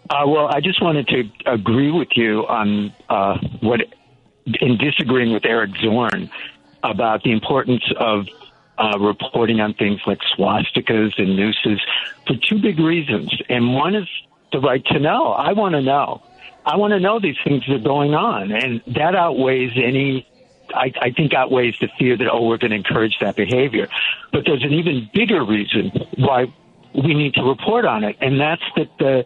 Uh, well, I just wanted to agree with you on uh, what, in disagreeing with Eric Zorn about the importance of uh, reporting on things like swastikas and nooses for two big reasons. And one is the right to know. I want to know. I want to know these things that are going on, and that outweighs any. I, I think outweighs the fear that oh we're going to encourage that behavior. But there's an even bigger reason why we need to report on it, and that's that the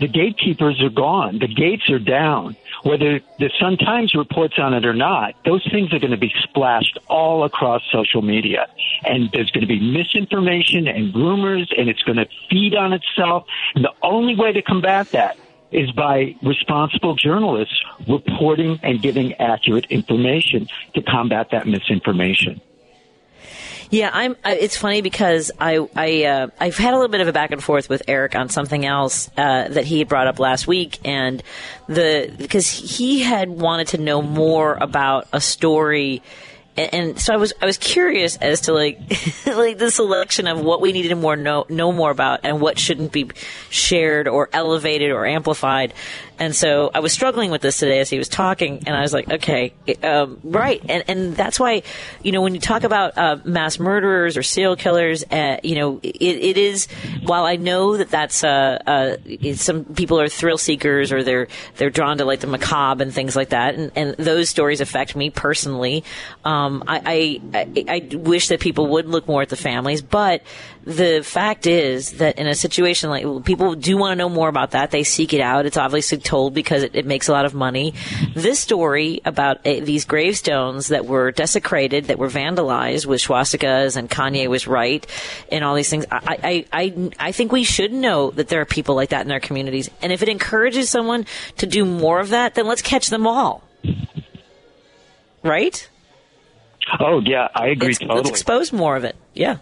the gatekeepers are gone. The gates are down. Whether the Sun Times reports on it or not, those things are going to be splashed all across social media. And there's going to be misinformation and rumors, and it's going to feed on itself. And the only way to combat that is by responsible journalists reporting and giving accurate information to combat that misinformation. Yeah, I'm. Uh, it's funny because I I uh, I've had a little bit of a back and forth with Eric on something else uh, that he had brought up last week, and the because he had wanted to know more about a story. And, and so I was I was curious as to like like the selection of what we needed to more know know more about and what shouldn't be shared or elevated or amplified. And so I was struggling with this today as he was talking, and I was like, okay, um, right. And, and that's why, you know, when you talk about uh, mass murderers or serial killers, uh, you know, it, it is, while I know that that's, uh, uh, some people are thrill seekers or they're, they're drawn to like the macabre and things like that, and, and those stories affect me personally. Um, I, I, I, I wish that people would look more at the families, but the fact is that in a situation like people do want to know more about that, they seek it out. It's obviously told because it, it makes a lot of money. This story about uh, these gravestones that were desecrated, that were vandalized with swastikas, and Kanye was right, and all these things. I, I, I, I think we should know that there are people like that in our communities, and if it encourages someone to do more of that, then let's catch them all. Right? Oh yeah, I agree Let's, totally. let's expose more of it. Yeah.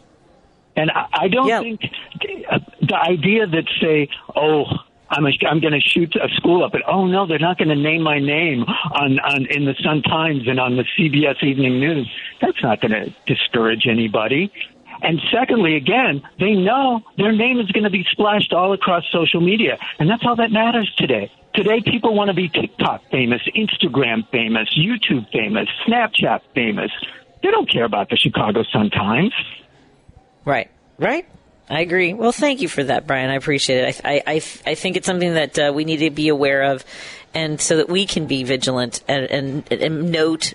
And I, I don't think the, the idea that say, oh, I'm a, I'm going to shoot a school up, but oh no, they're not going to name my name on on in the Sun Times and on the CBS Evening News. That's not going to discourage anybody. And secondly, again, they know their name is going to be splashed all across social media, and that's all that matters today. Today, people want to be TikTok famous, Instagram famous, YouTube famous, Snapchat famous. They don't care about the Chicago Sun Times. Right. Right. I agree. Well, thank you for that, Brian. I appreciate it. I, I, I, think it's something that uh, we need to be aware of, and so that we can be vigilant and, and, and note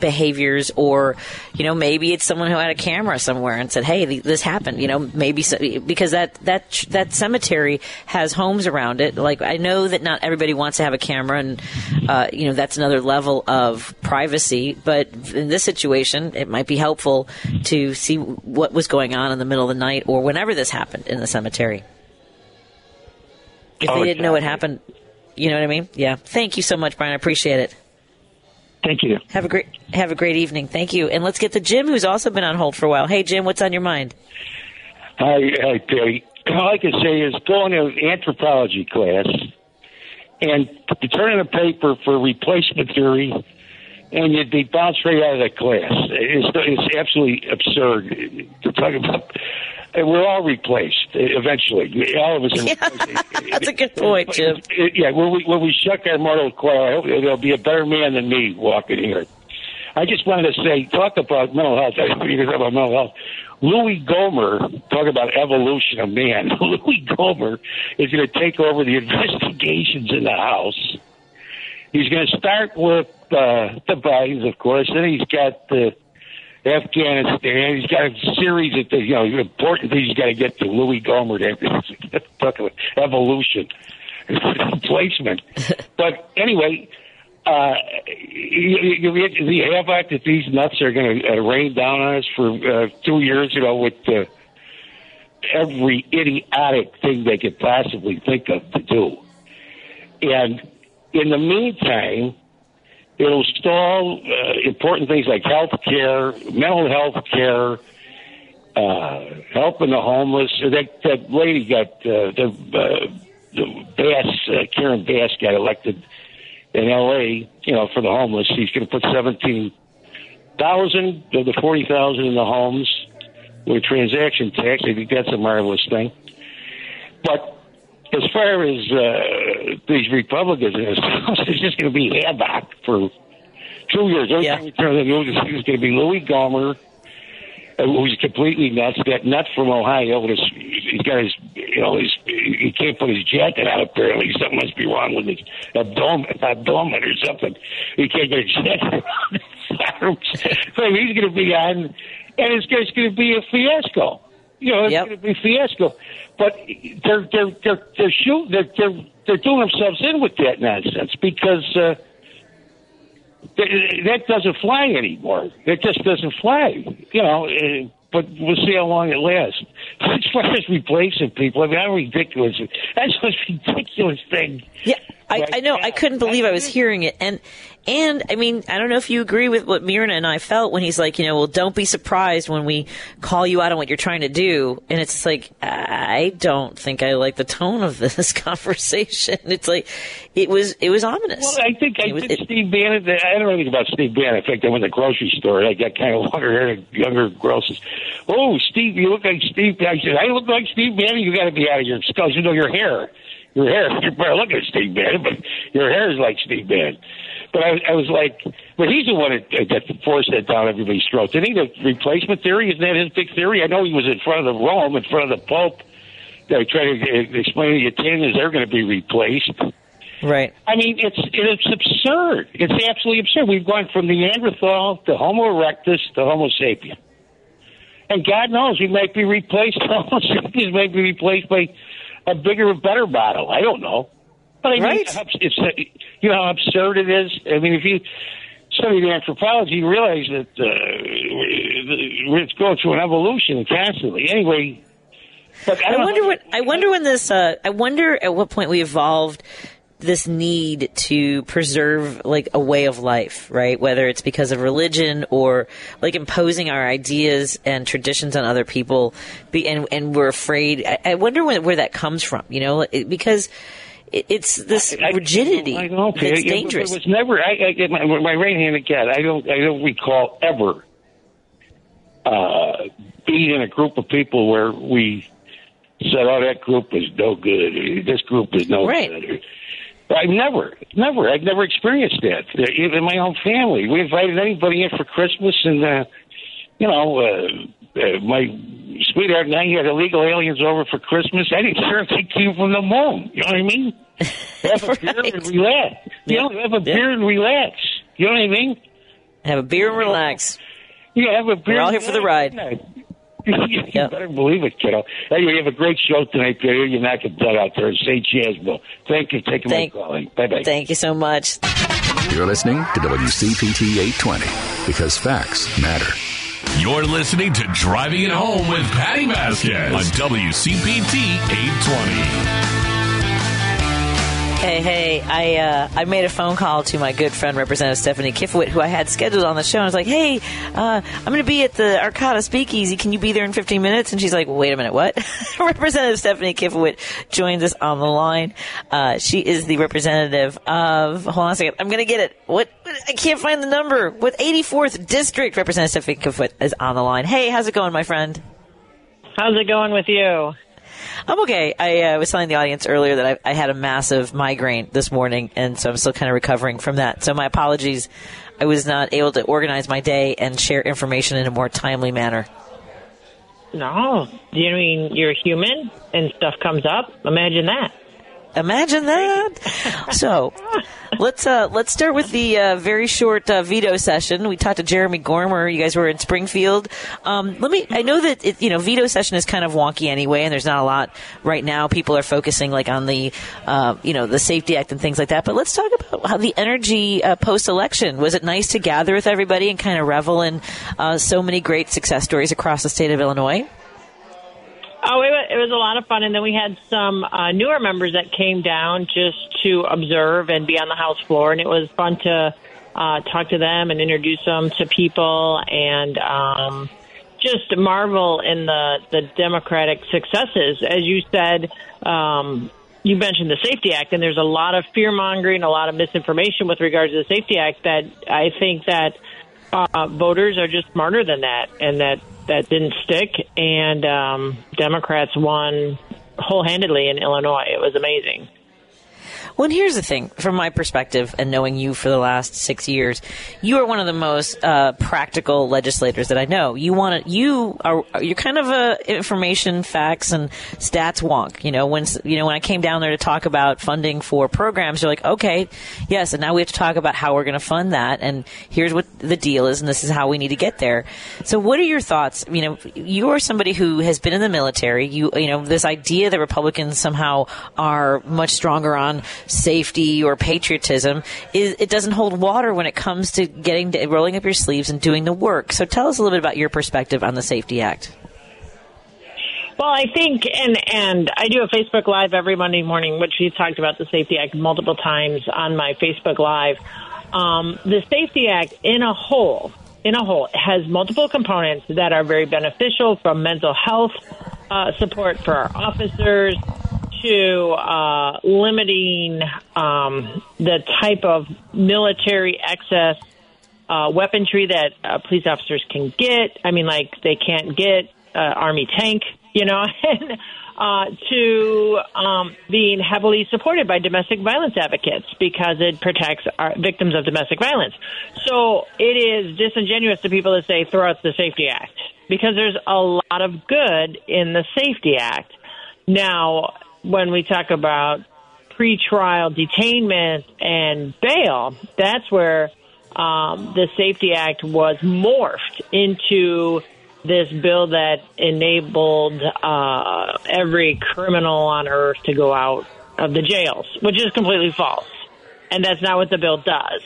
behaviors, or you know, maybe it's someone who had a camera somewhere and said, "Hey, th- this happened." You know, maybe so, because that that that cemetery has homes around it. Like I know that not everybody wants to have a camera, and uh, you know that's another level of privacy. But in this situation, it might be helpful to see what was going on in the middle of the night or whenever this happened in the cemetery. If Oh, they didn't know what happened, you know what I mean? Yeah. Thank you so much, Brian. I appreciate it. Thank you. Have a great have a great evening. Thank you. And let's get to Jim, who's also been on hold for a while. Hey, Jim, what's on your mind? Hi, hi, Perry. All I can say is going to an anthropology class and you turn in a paper for replacement theory, and you'd be bounced right out of the class. It's, it's absolutely absurd to talk about. And We're all replaced eventually. All of us are replaced. That's a good point, Jim. Yeah, when we when we shuck our mortal coil, I hope there'll be a better man than me walking here. I just wanted to say, talk about mental health. You're talking about mental health. Louie Gohmert, talk about evolution of man. Louie Gohmert is going to take over the investigations in the House. He's going to start with uh, the Bidens, of course. Then he's got the Afghanistan. He's got a series of things, you know important things he's got to get to. Louie Gohmert to talk about evolution, placement. but anyway, uh, you, you, you have fact that these nuts are going to uh, rain down on us for uh, two years, you know, with uh, every idiotic thing they could possibly think of to do. And in the meantime, it'll stall uh, important things like health care, mental health care, uh, helping the homeless. That, that lady got, uh, the, uh, the Bass, uh, Karen Bass got elected in L.A., you know, for the homeless. He's going to put 17,000 of the 40,000 in the homes with transaction tax. I think that's a marvelous thing. But as far as uh, these Republicans, it's just going to be havoc for two years. Every Yeah. time we turn the news, it's going to be Louie Gohmert, uh, who's completely nuts. That nut from Ohio, his, he's got his, you know, his, he can't put his jacket on apparently. Something must be wrong with his abdomen, abdomen or something. He can't get a jacket around. So he's going to be on, and it's, it's going to be a fiasco. You know, it's going to be fiasco. But they're they're they're they're shooting they're they're they're doing themselves in with that nonsense because. uh th- that doesn't fly anymore. It just doesn't fly, you know. Uh, but we'll see how long it lasts. As far as replacing people, I mean, how ridiculous! That's the most ridiculous thing. Yeah, I, I know. I couldn't believe I was hearing it, and and I mean, I don't know if you agree with what Mirna and I felt when he's like, you know, well, don't be surprised when we call you out on what you're trying to do, and it's like, I don't think I like the tone of this conversation. It's like, it was it was ominous. Well, I think I think Steve Bannon. I don't know anything about Steve Bannon. In fact, I went to the grocery store. I got kind of longer hair, younger grocers. Oh, Steve, you look like Steve. I said, I look like Steve Bannon. You got to be out of your skulls. You know your hair. Your hair. You're better looking at Steve Bannon, but your hair is like Steve Bannon. But I, I was like, but he's the one that, that forced that down everybody's throat. Didn't he? The replacement theory isn't that his big theory? I know he was in front of the Rome, in front of the Pope. They tried to explain to the Italians they're going to be replaced. Right. I mean, it's it's absurd. It's absolutely absurd. We've gone from Neanderthal to Homo erectus to Homo sapien, and God knows we might be replaced. Homo sapiens might be replaced by a bigger, better bottle. I don't know, but I mean, it's you know how absurd it is. I mean, if you study the anthropology, you realize that uh, we're it's going through an evolution constantly. Anyway, but I, I wonder what I wonder when this. Uh, I wonder at what point we evolved this need to preserve like a way of life, right? Whether it's because of religion or like imposing our ideas and traditions on other people, be, and and we're afraid. I, I wonder when, where that comes from. You know, it, because it, it's this rigidity I don't know. that's It- it- dangerous. It was never. I, I my, my right-handed cat. I don't. I don't recall ever uh, being in a group of people where we said, "Oh, that group is no good. This group is no good." I've never, never, I've never experienced that. Uh, Even in my own family, we invited anybody in for Christmas, and uh, you know, uh, uh, my sweetheart and I had illegal aliens over for Christmas. I didn't care if they came from the moon. You know what I mean? Have a beer and relax. You know, have a beer and relax. You know what I mean? Have a beer and relax. Yeah, have a beer. We're all and here for the ride. you better believe it, kiddo. Anyway, you have a great show tonight, Peter. You're knocking butt out there in St. Jasmine. Thank you for taking Thank- my calling. Bye bye. Thank you so much. You're listening to WCPT 820 because facts matter. You're listening to Driving It Home with Patty Vasquez on WCPT 820. Hey, hey! I uh, I made a phone call to my good friend Representative Stephanie Kifowit, who I had scheduled on the show. And I was like, "Hey, uh, I'm going to be at the Arcada Speakeasy. Can you be there in 15 minutes?" And she's like, "Wait a minute, what?" representative Stephanie Kifowit joins us on the line. Uh, she is the representative of. Hold on a second. I'm going to get it. What? I can't find the number. With 84th District, Representative Stephanie Kifowit is on the line. Hey, how's it going, my friend? How's it going with you? I'm okay. I uh, was telling the audience earlier that I, I had a massive migraine this morning, and so I'm still kind of recovering from that. So my apologies. I was not able to organize my day and share information in a more timely manner. No. You mean you're human and stuff comes up? Imagine that. Imagine that. so, let's uh, let's start with the uh, very short uh, veto session. We talked to Jeremy Gormer. You guys were in Springfield. Um, let me. I know that it, you know veto session is kind of wonky anyway, and there's not a lot right now. People are focusing like on the uh, you know the Safety Act and things like that. But let's talk about how the energy uh, post election. Was it nice to gather with everybody and kind of revel in uh, so many great success stories across the state of Illinois? Oh, it was, it was a lot of fun, and then we had some uh, newer members that came down just to observe and be on the House floor, and it was fun to uh, talk to them and introduce them to people, and um, just marvel in the the Democratic successes. As you said, um, you mentioned the Safety Act, and there's a lot of fear mongering, a lot of misinformation with regards to the Safety Act. That I think that uh, voters are just smarter than that, and that that didn't stick, and um, Democrats won whole handedly in Illinois. It was amazing. Well, and here's the thing, from my perspective, and knowing you for the last six years, you are one of the most uh, practical legislators that I know. You want to, you are, you're kind of a information, facts, and stats wonk. You know, when you know when I came down there to talk about funding for programs, you're like, okay, yes, and now we have to talk about how we're going to fund that, and here's what the deal is, and this is how we need to get there. So, what are your thoughts? You know, you are somebody who has been in the military. You, you know, this idea that Republicans somehow are much stronger on safety or patriotism is it doesn't hold water when it comes to getting to rolling up your sleeves and doing the work. So tell us a little bit about your perspective on the Safety Act. Well, I think, and and I do a Facebook Live every Monday morning, which we've talked about the Safety Act multiple times on my Facebook Live. Um, the Safety Act, in a whole, in a whole, has multiple components that are very beneficial, from mental health uh, support for our officers to uh, limiting um, the type of military excess uh, weaponry that uh, police officers can get. I mean, like they can't get uh, army tank, you know, and uh, to um, being heavily supported by domestic violence advocates because it protects our victims of domestic violence. So it is disingenuous to people to say throw out the Safety Act because there's a lot of good in the Safety Act. Now, when we talk about pretrial detainment and bail, that's where um, the Safety Act was morphed into this bill that enabled uh, every criminal on earth to go out of the jails, which is completely false. And that's not what the bill does.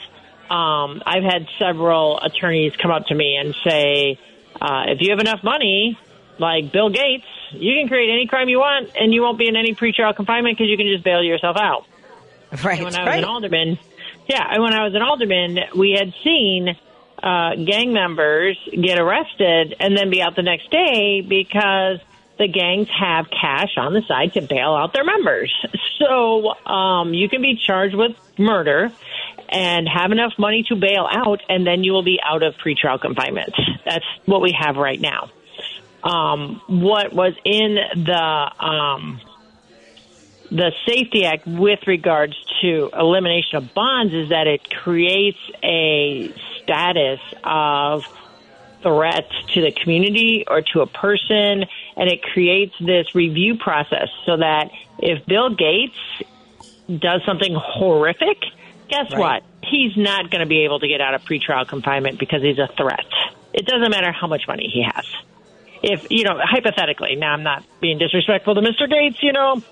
Um, I've had several attorneys come up to me and say, uh, if you have enough money, like Bill Gates, you can create any crime you want and you won't be in any pretrial confinement because you can just bail yourself out. Right. And when I was right. an alderman, yeah, and when I was an alderman, we had seen uh, gang members get arrested and then be out the next day because the gangs have cash on the side to bail out their members. So um, you can be charged with murder and have enough money to bail out, and then you will be out of pretrial confinement. That's what we have right now. Um, what was in the um, the Safety Act with regards to elimination of bonds is that it creates a status of threat to the community or to a person, and it creates this review process so that if Bill Gates does something horrific, guess Right. what? He's not going to be able to get out of pretrial confinement because he's a threat. It doesn't matter how much money he has. If, you know, hypothetically, now I'm not being disrespectful to Mr. Gates, you know,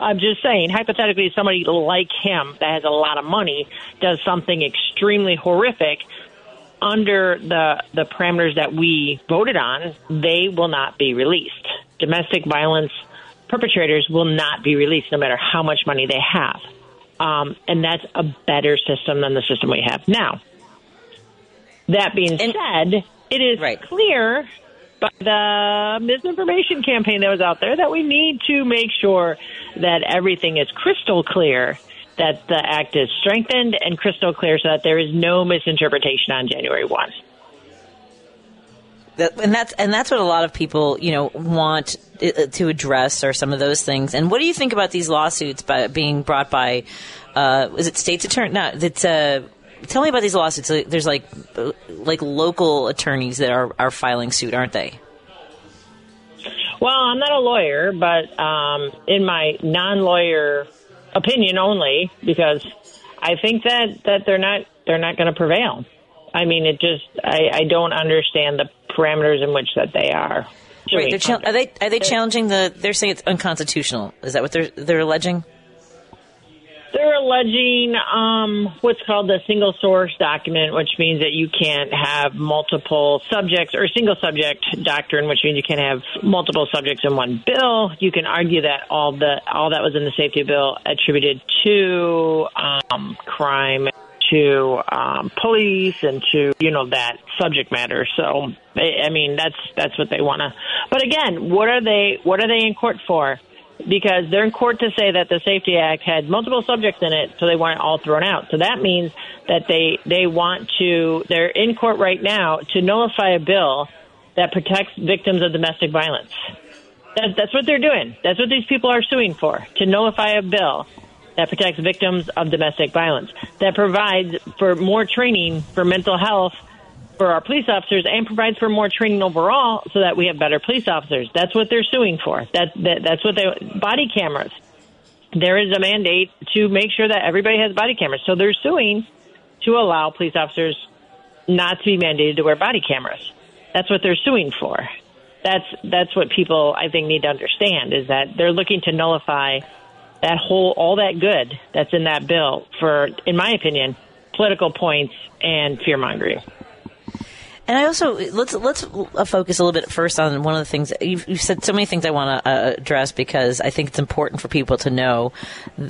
I'm just saying, hypothetically, somebody like him that has a lot of money does something extremely horrific under the the parameters that we voted on, they will not be released. Domestic violence perpetrators will not be released, no matter how much money they have. Um, and that's a better system than the system we have now. That being said, it is clear by the misinformation campaign that was out there that we need to make sure that everything is crystal clear, that the act is strengthened and crystal clear so that there is no misinterpretation on January 1. That, and that's and that's what a lot of people you know want uh, to address are some of those things. And what do you think about these lawsuits by, being brought by? Uh, is it state's attorney? No, that's. Uh, tell me about these lawsuits. There's like like local attorneys that are are filing suit, aren't they? Well, I'm not a lawyer, but um, in my non-lawyer opinion only, because I think that that they're not they're not going to prevail. I mean, it just I, I don't understand the parameters in which that they are. Wait, they're chal- are they are they challenging the? They're saying it's unconstitutional. Is that what they're they're alleging? They're alleging um, what's called the single source document, which means that you can't have multiple subjects, or single subject doctrine, which means you can't have multiple subjects in one bill. You can argue that all the all that was in the safety bill attributed to um, crime, to um, police, and to you know that subject matter. So, I mean, that's that's what they want to. But again, what are they? What are they in court for? Because they're in court to say that the Safety Act had multiple subjects in it, so they want it all thrown out. So that means that they they want to they're in court right now to nullify a bill that protects victims of domestic violence. That, that's what they're doing. That's what these people are suing for to nullify a bill that protects victims of domestic violence that provides for more training for mental health for our police officers and provides for more training overall so that we have better police officers. That's what they're suing for. That, that that's what they body cameras. There is a mandate to make sure that everybody has body cameras. So they're suing to allow police officers not to be mandated to wear body cameras. That's what they're suing for. That's that's what people I think need to understand is that they're looking to nullify that whole all that good that's in that bill for in my opinion political points and fear mongering. And I also let's let's uh, focus a little bit first on one of the things you've, you've said. So many things I want to uh, address because I think it's important for people to know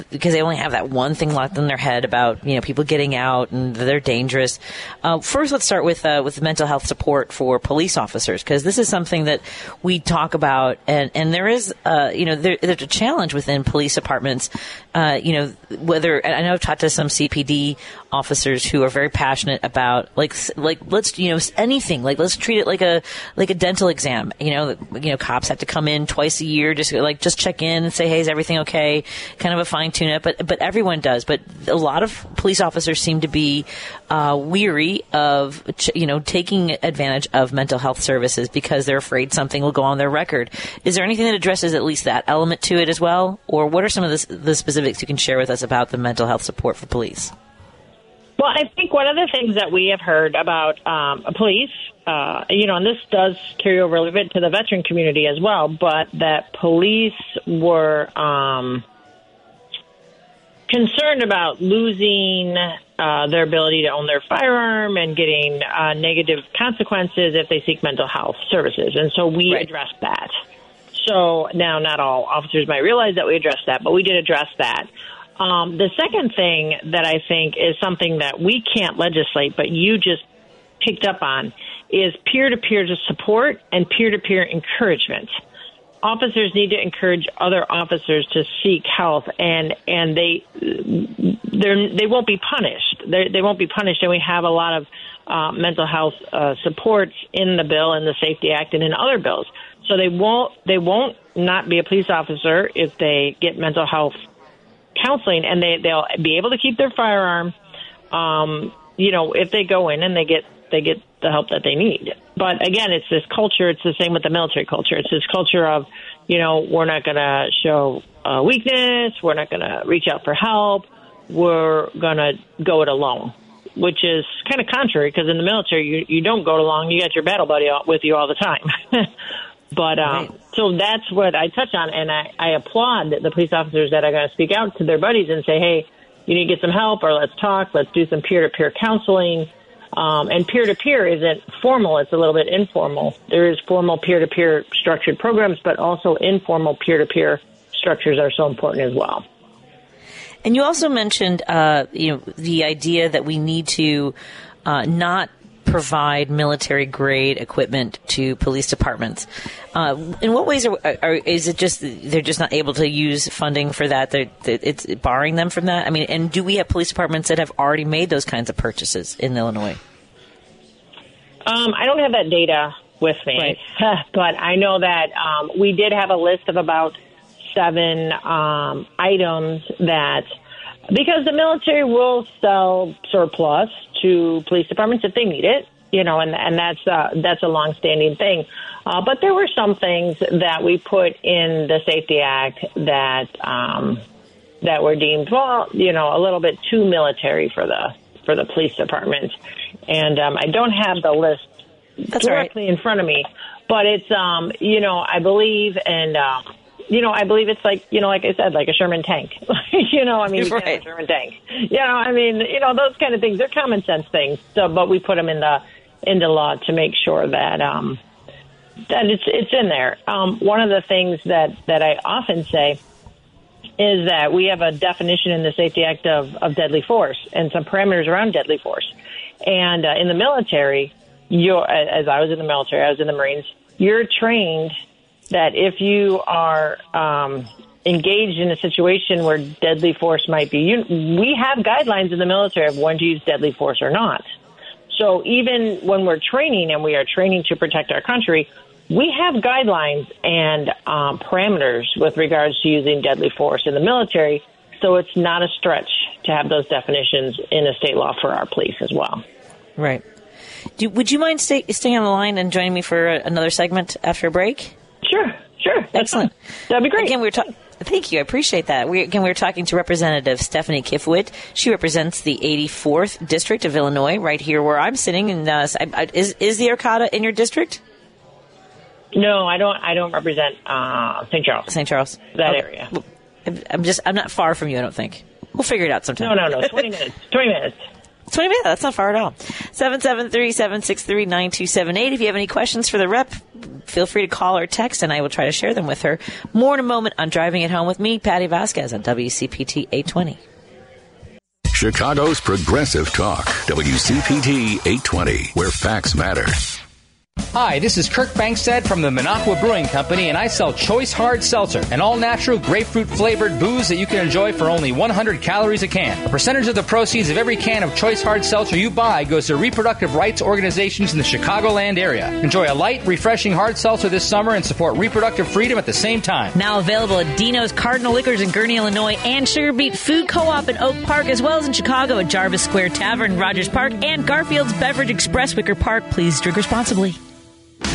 because they only have that one thing locked in their head about you know people getting out and they're dangerous. Uh, first, let's start with uh, with mental health support for police officers because this is something that we talk about and and there is uh, you know there, there's a challenge within police departments. Uh, you know whether I know I've talked to some CPD officers who are very passionate about like like let's you know anything. Like let's treat it like a like a dental exam. You know you know cops have to come in twice a year just like just check in and say hey is everything okay? Kind of a fine tune up but but everyone does. But a lot of police officers seem to be uh, weary of you know taking advantage of mental health services because they're afraid something will go on their record. Is there anything that addresses at least that element to it as well? Or what are some of the, the specifics you can share with us about the mental health support for police well, I think one of the things that we have heard about um, police, uh, you know, and this does carry over a little bit to the veteran community as well, but that police were um, concerned about losing uh, their ability to own their firearm and getting uh, negative consequences if they seek mental health services. And so we right. addressed that. So now, not all officers might realize that we addressed that, but we did address that. Um, the second thing that I think is something that we can't legislate, but you just picked up on, is peer to peer support and peer to peer encouragement. Officers need to encourage other officers to seek help, and and they they won't be punished. They they won't be punished, and we have a lot of uh, mental health uh, supports in the bill, in the Safety Act, and in other bills. So they won't they won't not be a police officer if they get mental health counseling, and they they'll be able to keep their firearm. Um, you know, if they go in and they get they get the help that they need. But again, it's this culture. It's the same with the military culture. It's this culture of, you know, we're not going to show uh, weakness. We're not going to reach out for help. We're going to go it alone, which is kind of contrary because in the military, you, you don't go it alone. You got your battle buddy with you all the time. But um, right. so that's what I touch on, and I, I applaud the police officers that are going to speak out to their buddies and say, "Hey, you need to get some help, or let's talk. Let's do some peer-to-peer counseling." Um, and peer-to-peer isn't formal; it's a little bit informal. There is formal peer-to-peer structured programs, but also informal peer-to-peer structures are so important as well. And you also mentioned, uh, you know, the idea that we need to uh, not provide military grade equipment to police departments. Uh, in what ways are, are, is it just they're just not able to use funding for that? They're, it's barring them from that. I mean, and do we have police departments that have already made those kinds of purchases in Illinois? Um, I don't have that data with me, right. but I know that um, we did have a list of about seven um, items that because the military will sell surplus to police departments if they need it. you know, and and that's uh, that's a longstanding thing. Uh, but there were some things that we put in the Safety Act that um, that were deemed, well, you know, a little bit too military for the for the police department. And um, I don't have the list That's all right. directly in front of me, but it's, um, you know, I believe, and um, you know, I believe it's like, you know, like I said, like a Sherman tank. you know, I mean, you can't have a Sherman tank. You know, I mean, you know, those kind of things. They're common sense things. So, but we put them in the into law to make sure that um, that it's it's in there. Um, one of the things that that I often say is that we have a definition in the Safety Act of, of deadly force and some parameters around deadly force. And uh, in the military, you're, as I was in the military, I was in the Marines, you're trained that if you are um, engaged in a situation where deadly force might be, you, we have guidelines in the military of when to use deadly force or not. So even when we're training and we are training to protect our country, we have guidelines and um, parameters with regards to using deadly force in the military. So it's not a stretch to have those definitions in a state law for our police as well. Right. Do, would you mind stay, staying on the line and joining me for another segment after a break? Sure, sure. Excellent. That'd be great. Again, we were talking. Thank you. I appreciate that. We, again, we were talking to Representative Stephanie Kifowit. She represents the 84th District of Illinois, right here where I'm sitting. And uh, is is the Arcada in your district? No, I don't. I don't represent uh, St. Charles. St. Charles. That Okay. area. I'm- I'm just. I'm not far from you. I don't think. We'll figure it out sometime. No, no, no. Twenty minutes. Twenty minutes. 20 minutes. That's not far at all. 773-763-9278. If you have any questions for the rep, feel free to call or text, and I will try to share them with her. More in a moment on Driving It Home with me, Patti Vasquez on WCPT 820. Chicago's Progressive Talk, WCPT 820, where facts matter. Hi, this is Kirk Bangstad from the Minocqua Brewing Company, and I sell Choice Hard Seltzer, an all natural grapefruit flavored booze that you can enjoy for only 100 calories a can. A percentage of the proceeds of every can of Choice Hard Seltzer you buy goes to reproductive rights organizations in the Chicagoland area. Enjoy a light, refreshing hard seltzer this summer and support reproductive freedom at the same time. Now available at Dino's Cardinal Liquors in Gurnee, Illinois, and Sugar Beet Food Co-op in Oak Park, as well as in Chicago at Jarvis Square Tavern, Rogers Park, and Garfield's Beverage Express, Wicker Park. Please drink responsibly.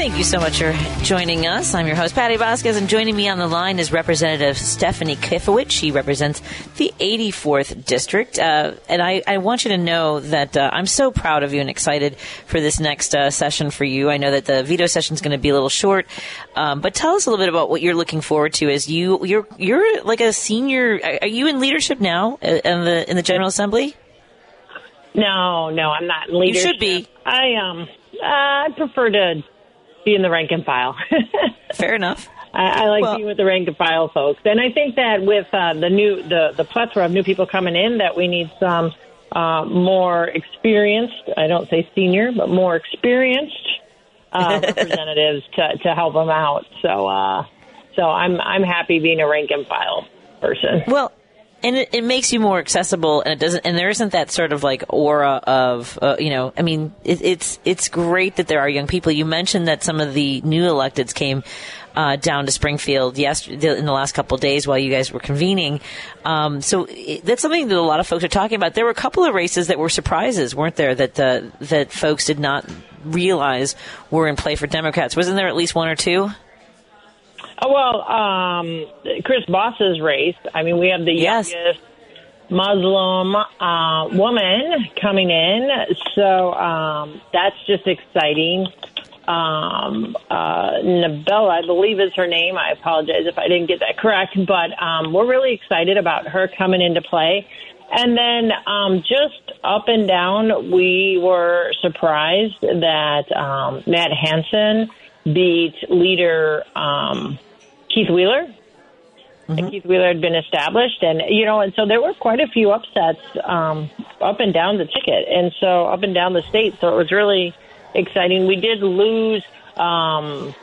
Thank you so much for joining us. I'm your host, Patti Vasquez, and joining me on the line is Representative Stephanie Kifowit. She represents the 84th District. Uh, and I, I want you to know that uh, I'm so proud of you and excited for this next uh, session for you. I know that the veto session is going to be a little short, um, but tell us a little bit about what you're looking forward to as you, you're, you're like a senior, are you in leadership now uh, in the, in the General Assembly? No, no, I'm not in leadership. You should be. I um, uh, I prefer to be in the rank and file. Fair enough. I, I like being with the rank and file folks, and I think that with uh, the new the the plethora of new people coming in, that we need some uh, more experienced. I don't say senior, but more experienced uh, representatives to to help them out. So uh, so I'm I'm happy being a rank and file person. Well, and it, it makes you more accessible, and it doesn't. And there isn't that sort of like aura of, uh, you know. I mean, it, it's it's great that there are young people. You mentioned that some of the new electeds came uh, down to Springfield yesterday in the last couple days while you guys were convening. Um, so it, that's something that a lot of folks are talking about. There were a couple of races that were surprises, weren't there? That uh, that folks did not realize were in play for Democrats. Wasn't there at least one or two? Oh, well, um, Chris Bos's race. I mean, we have the yes. youngest Muslim uh, woman coming in, so um, that's just exciting. Um, uh, Nabeela, I believe is her name. I apologize if I didn't get that correct, but um, we're really excited about her coming into play. And then um, just up and down, we were surprised that um, Matt Hanson beat leader um, Keith Wheeler. And Keith Wheeler had been established, and you know, and so there were quite a few upsets um, up and down the ticket, and so up and down the state. So it was really exciting. We did lose um,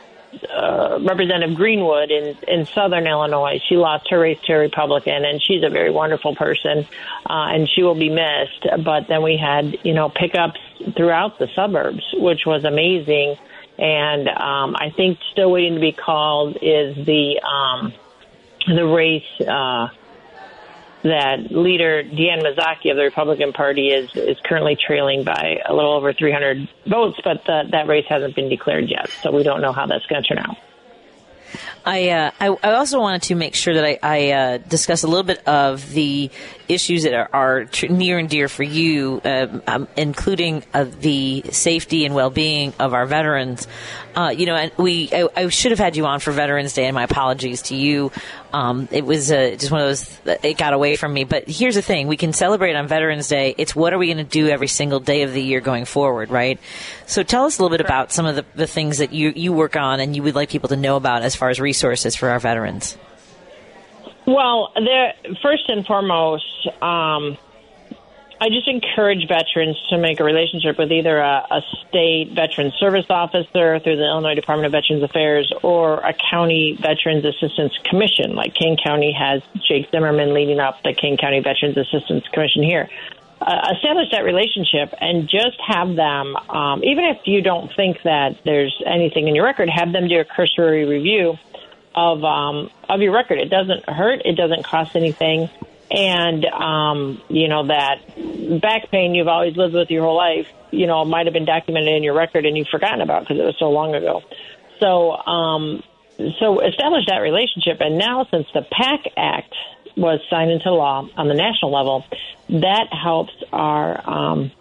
uh, Representative Greenwood in in Southern Illinois. She lost her race to a Republican, and she's a very wonderful person, uh, and she will be missed. But then we had you know pickups throughout the suburbs, which was amazing. And um, I think still waiting to be called is the um, the race uh, that leader Deanne Mazzochi of the Republican Party is is currently trailing by a little over 300 votes, but the, that race hasn't been declared yet, so we don't know how that's going to turn out. I, uh, I I also wanted to make sure that I, I uh, discuss a little bit of the issues that are, are tr- near and dear for you, um, um, including uh, the safety and well-being of our veterans. Uh, you know, and we I, I should have had you on for Veterans Day, and my apologies to you. Um, it was uh, just one of those. It got away from me. But here's the thing: we can celebrate on Veterans Day. It's what are we going to do every single day of the year going forward, right? So tell us a little bit about some of the, the things that you you work on and you would like people to know about as far as resources for our veterans. Well, there, first and foremost, um, I just encourage veterans to make a relationship with either a, a state veteran service officer through the Illinois Department of Veterans Affairs or a county Veterans Assistance Commission, like Kane County has Jake Zimmerman leading up the Kane County Veterans Assistance Commission here. Uh, establish that relationship and just have them, um, even if you don't think that there's anything in your record, have them do a cursory review of um, of your record. It doesn't hurt. It doesn't cost anything and um, you know that back pain you've always lived with your whole life, you know, might have been documented in your record and you've forgotten about because it was so long ago. So, um, so establish that relationship. And now, since the PACT Act was signed into law on the national level, that helps our, um,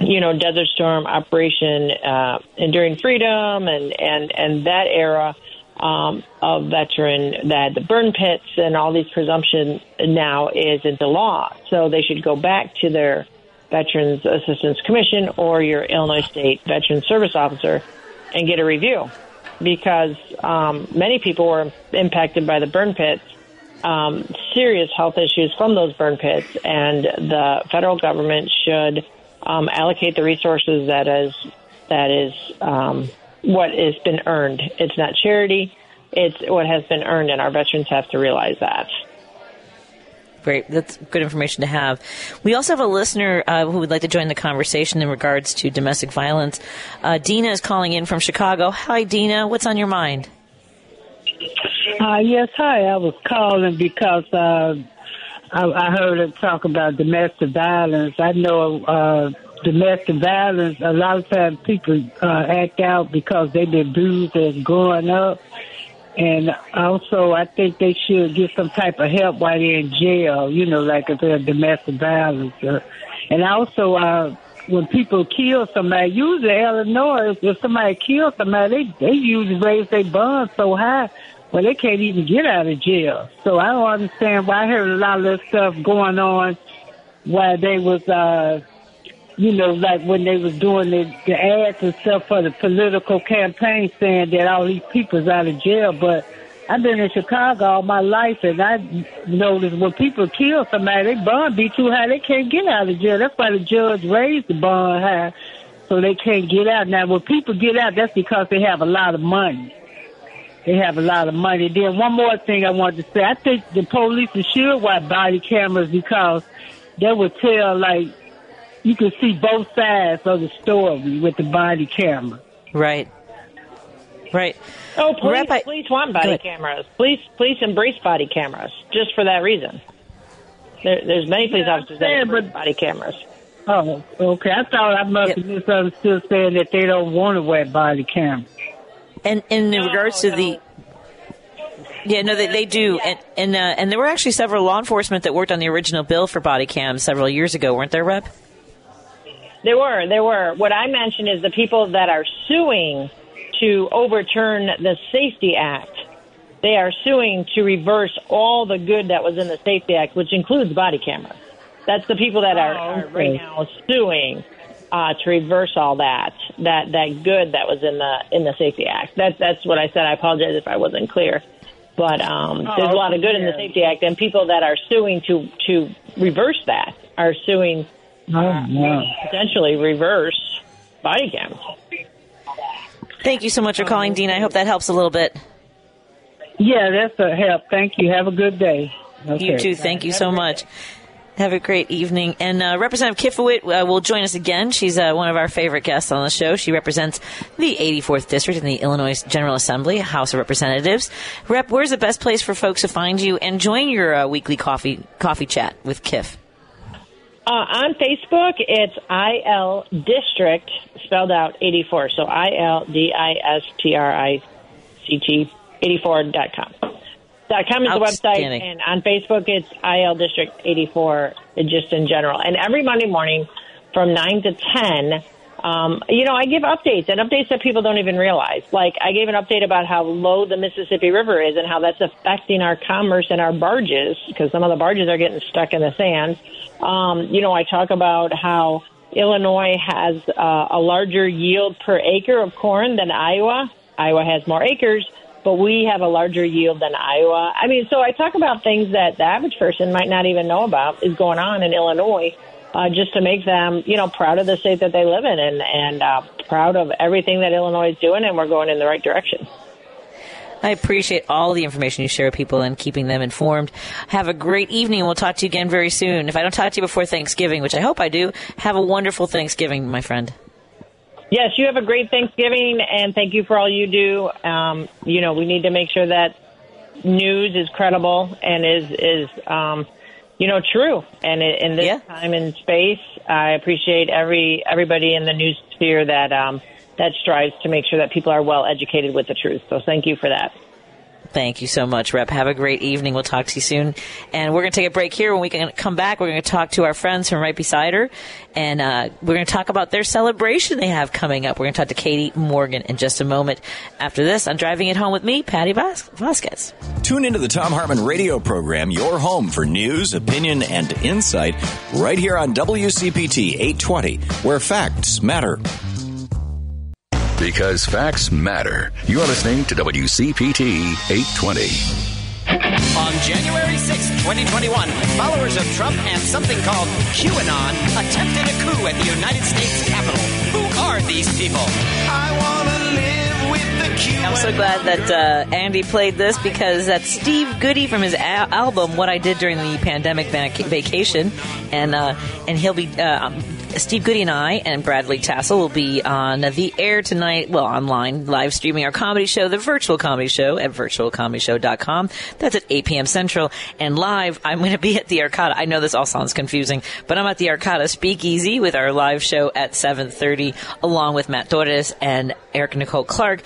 you know, Desert Storm Operation uh, Enduring Freedom and and and that era um, of veteran that the burn pits and all these presumption now is into law. So they should go back to their Veterans Assistance Commission or your Illinois State Veteran Service Officer and get a review because um, many people were impacted by the burn pits, um, serious health issues from those burn pits, and the federal government should um, allocate the resources that is that is um, what has been earned. It's not charity. It's what has been earned, and our veterans have to realize that. Great. That's good information to have. We also have a listener uh, who would like to join the conversation in regards to domestic violence. Uh, Dina is calling in from Chicago. Hi, Dina. What's on your mind? Uh, yes, hi. I was calling because uh, I, I heard her talk about domestic violence. I know uh, domestic violence, a lot of times people uh, act out because they've been bruised as growing up. And also, I think they should get some type of help while they're in jail, you know, like if they're domestic violence. Uh, and also, uh, when people kill somebody, usually Illinois, if somebody kills somebody, they, they usually raise their bond so high, well, they can't even get out of jail. So I don't understand why I heard a lot of this stuff going on while they was, uh, you know, like when they was doing the, the ads and stuff for the political campaign saying that all these people's out of jail. But I've been in Chicago all my life and I noticed when people kill somebody, they bond be too high. They can't get out of jail. That's why the judge raised the bond high so they can't get out. Now, when people get out, that's because they have a lot of money. They have a lot of money. Then one more thing I wanted to say. I think the police should wear body cameras because they would tell, like, you can see both sides of the story with the body camera. Right. Right. Oh, please, Rabbi- police want body Good. cameras. Police, police embrace body cameras just for that reason. There, there's many police officers that embrace body cameras. Oh, okay. I thought I must have misunderstood saying that they don't want to wear body cameras. And, and in regards to the yeah, no, they, they do, and and uh, and there were actually several law enforcement that worked on the original bill for body cams several years ago, weren't there, Rep? There were, there were. What I mentioned is the people that are suing to overturn the SAFE-T Act. They are suing to reverse all the good that was in the SAFE-T Act, which includes body cameras. That's the people that are, are right now suing uh, to reverse all that that that good that was in the in the SAFE-T Act. That's that's what I said. I apologize if I wasn't clear. But um, there's a lot of good in the SAFE-T Act, and people that are suing to to reverse that are suing Oh, potentially reverse body cams. Thank you so much for calling, Dean. I hope that helps a little bit. Yeah, that's a help. Thank you. Have a good day. You too. Thank you so much. Have a great evening. And uh, Representative Kifowit uh, will join us again. She's uh, one of our favorite guests on the show. She represents the 84th District in the Illinois General Assembly, House of Representatives. Rep, where's the best place for folks to find you and join your uh, weekly coffee coffee chat with Kif? Uh, on Facebook, it's IL District, spelled out 84. So I L D I S T R I C T 84.com. Dot com is the website, and on Facebook, it's IL District 84, just in general. And every Monday morning from 9 to 10, um, you know, I give updates and updates that people don't even realize. Like, I gave an update about how low the Mississippi River is and how that's affecting our commerce and our barges, because some of the barges are getting stuck in the sand. Um, you know, I talk about how Illinois has uh, a larger yield per acre of corn than Iowa. Iowa has more acres, but we have a larger yield than Iowa. I mean, so I talk about things that the average person might not even know about is going on in Illinois, uh, just to make them, you know, proud of the state that they live in and and uh, proud of everything that Illinois is doing, and we're going in the right direction. I appreciate all the information you share with people and keeping them informed. Have a great evening. We'll talk to you again very soon. If I don't talk to you before Thanksgiving, which I hope I do, have a wonderful Thanksgiving, my friend. Yes, you have a great Thanksgiving, and thank you for all you do. Um, you know, we need to make sure that news is credible and is is um, you know true. And in this time and space, I appreciate every everybody in the news sphere that um, that strives to make sure that people are well educated with the truth. So thank you for that. Thank you so much, Rep. Have a great evening. We'll talk to you soon. And we're going to take a break here. When we can come back, we're going to talk to our friends from Right Bee Cider. And uh, we're going to talk about their celebration they have coming up. We're going to talk to Katie Morgan in just a moment. After this, I'm driving it home with me, Patti Vas- Vasquez. Tune into the Thom Hartmann radio program, your home for news, opinion, and insight, right here on WCPT 820, where facts matter. Because facts matter. You are listening to WCPT 820. On January 6, 2021, followers of Trump and something called QAnon attempted a coup at the United States Capitol. Who are these people? I want to live with the Q. I'm so glad that uh, Andy played this because that's Steve Goodie from his a- album "What I Did During the Pandemic Vac- Vacation," and uh, and he'll be uh, Steve Goodie and I and Bradley Tassel will be on the air tonight. Well, online live streaming our comedy show, the virtual comedy show at virtualcomedyshow.com. That's at 8 p.m. Central and live. I'm going to be at the Arcada. I know this all sounds confusing, but I'm at the Arcada Speakeasy with our live show at 7:30, along with Matt Torres and Erica Nicole Clark.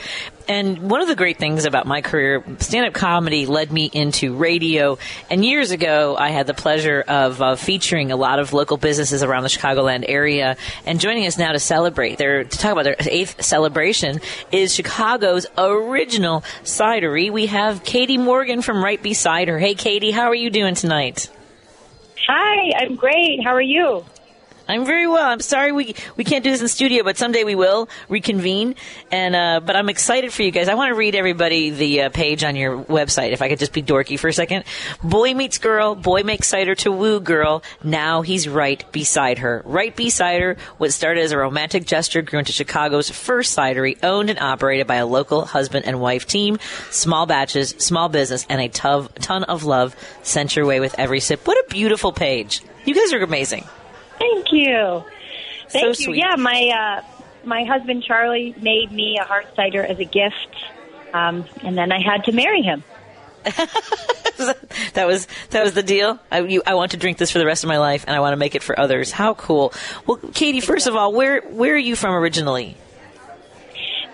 And one of the great things about my career, stand up comedy led me into radio. And years ago, I had the pleasure of uh, featuring a lot of local businesses around the Chicagoland area. And joining us now to celebrate their, to talk about their eighth celebration is Chicago's original cidery. We have Katie Morgan from Right Bee Cider. Hey, Katie, how are you doing tonight? Hi, I'm great. How are you? I'm very well. I'm sorry we we can't do this in studio, but someday we will reconvene. And uh, but I'm excited for you guys. I want to read everybody the uh, page on your website. If I could just be dorky for a second. Boy meets girl. Boy makes cider to woo girl. Now he's right beside her. Right beside her. What started as a romantic gesture grew into Chicago's first cidery, owned and operated by a local husband and wife team. Small batches, small business, and a tov- ton of love sent your way with every sip. What a beautiful page. You guys are amazing. Thank you. Thank So you. sweet. Yeah, my uh, my husband Charlie made me a heart cider as a gift, um, and then I had to marry him. that was that was the deal. I, you, I want to drink this for the rest of my life, and I want to make it for others. How cool! Well, Katie, first of all, where where are you from originally?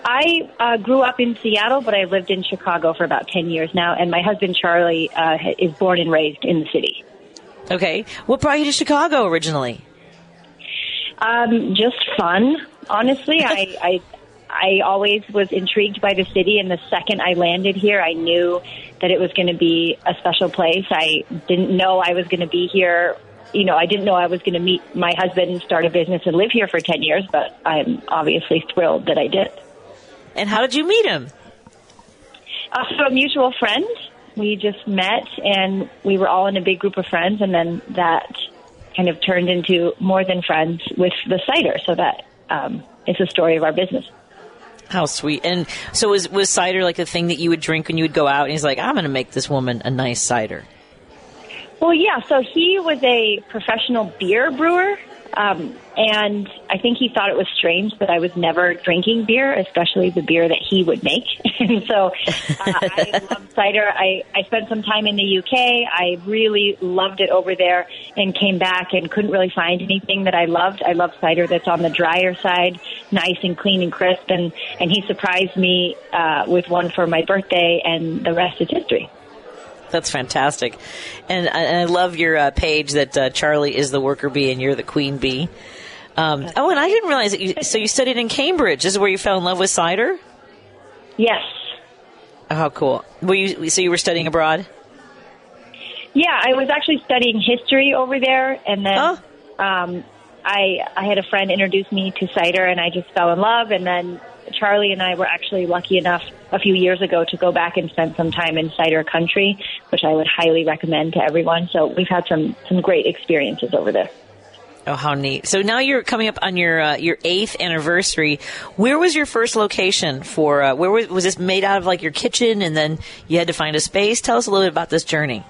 I uh, grew up in Seattle, but I lived in Chicago for about ten years now, and my husband Charlie uh, is born and raised in the city. Okay, what brought you to Chicago originally? Um, just fun, honestly. I, I I always was intrigued by the city, and the second I landed here, I knew that it was going to be a special place. I didn't know I was going to be here. You know, I didn't know I was going to meet my husband and start a business and live here for ten years, but I'm obviously thrilled that I did. And how did you meet him? Uh, so a mutual friend. We just met, and we were all in a big group of friends, and then that kind of turned into more than friends with the cider. So that um, is the story of our business. How sweet! And so was was cider like the thing that you would drink when you would go out? And he's like, I'm going to make this woman a nice cider. Well, yeah. So he was a professional beer brewer, um, and I think he thought it was strange that I was never drinking beer, especially the beer that he would make. and so uh, I love cider. I, I spent some time in the UK. I really loved it over there, and came back and couldn't really find anything that I loved. I love cider that's on the drier side, nice and clean and crisp. And and he surprised me uh, with one for my birthday, and the rest is history. That's fantastic, and, and I love your uh, page that uh, Charlie is the worker bee and you're the queen bee. Um, oh, and I didn't realize that you. So you studied in Cambridge. This is where you fell in love with cider. Yes. Oh, how cool! Were you? So you were studying abroad? Yeah, I was actually studying history over there, and then um, I I had a friend introduce me to cider, and I just fell in love. And then Charlie and I were actually lucky enough a few years ago to go back and spend some time in cider country, which I would highly recommend to everyone. So we've had some some great experiences over there. Oh, how neat! So now you're coming up on your uh, your eighth anniversary. Where was your first location for? Uh, where was, was this made out of? Like your kitchen, and then you had to find a space. Tell us a little bit about this journey.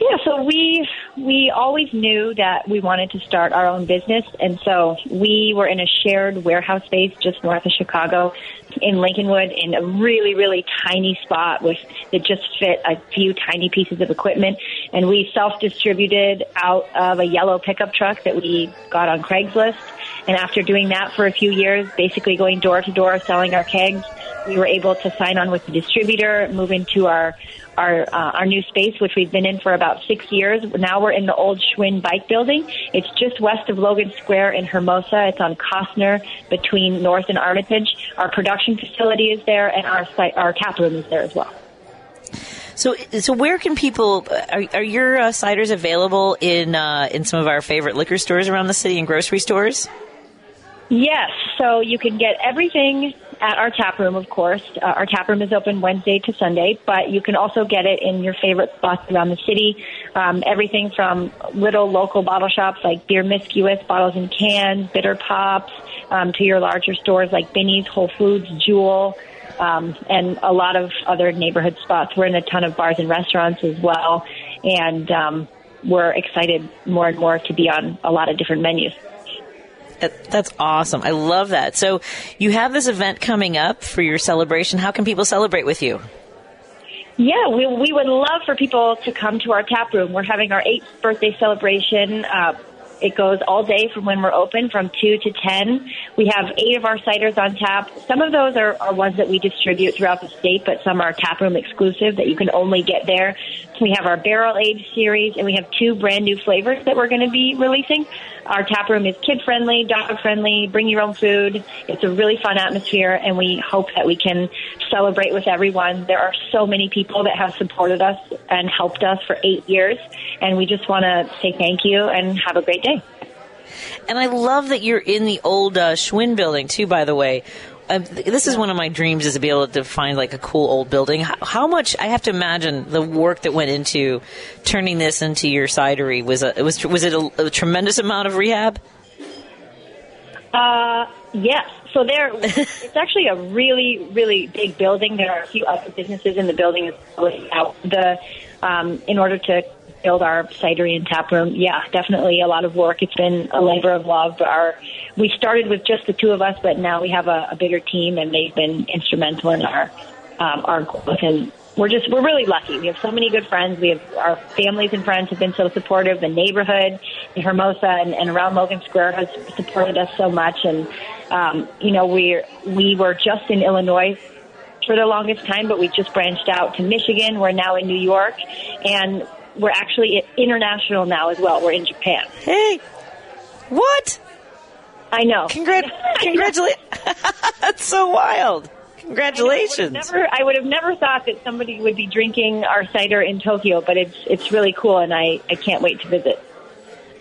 Yeah, so we we always knew that we wanted to start our own business, and so we were in a shared warehouse space just north of Chicago, in Lincolnwood, in a really really tiny spot with that just fit a few tiny pieces of equipment, and we self distributed out of a yellow pickup truck that we got on Craigslist. And after doing that for a few years, basically going door to door selling our kegs, we were able to sign on with the distributor, move into our our uh, our new space, which we've been in for about six years. Now we're in the old Schwinn Bike Building. It's just west of Logan Square in Hermosa. It's on Kostner between North and Armitage. Our production facility is there, and our site, our tap room is there as well. So, so where can people? Are, are your uh, ciders available in uh, in some of our favorite liquor stores around the city and grocery stores? Yes, so you can get everything at our tap room, of course. Uh, our tap room is open Wednesday to Sunday, but you can also get it in your favorite spots around the city. Um, everything from little local bottle shops like Beermiscuous, bottles and cans, Bitter Pops, um, to your larger stores like Binny's, Whole Foods, Jewel, um, and a lot of other neighborhood spots. We're in a ton of bars and restaurants as well, and um, we're excited more and more to be on a lot of different menus. That- That's awesome. I love that. So you have this event coming up for your celebration. How can people celebrate with you? Yeah, we, we would love for people to come to our tap room. We're having our eighth birthday celebration. Uh, it goes all day from when we're open, from 2 to 10. We have eight of our ciders on tap. Some of those are, are ones that we distribute throughout the state, but some are tap room exclusive that you can only get there. We have our barrel age series, and we have two brand new flavors that we're going to be releasing. Our tap room is kid friendly, dog friendly, bring your own food. It's a really fun atmosphere, and we hope that we can celebrate with everyone. There are so many people that have supported us and helped us for eight years, and we just want to say thank you and have a great day. And I love that you're in the old uh, Schwinn building too. By the way, uh, th- this is one of my dreams is to be able to find like a cool old building. How, how much I have to imagine the work that went into turning this into your cidery was a, it was was it a, a tremendous amount of rehab? Uh, yes. So there, it's actually a really, really big building. There are a few other businesses in the building. The um, in order to build our cidery and tap room, yeah, definitely a lot of work. It's been a labor of love. Our we started with just the two of us, but now we have a, a bigger team, and they've been instrumental in our um, our growth and we're just we're really lucky. We have so many good friends. We have our families and friends have been so supportive. The neighborhood in Hermosa and, and around Logan Square has supported us so much. And um, you know, we we were just in Illinois for the longest time, but we just branched out to Michigan. We're now in New York, and we're actually international now as well. We're in Japan. Hey, what? I know. Congrat- congratulations! That's so wild. Congratulations. Never, I would have never thought that somebody would be drinking our cider in Tokyo, but it's it's really cool, and I, I can't wait to visit.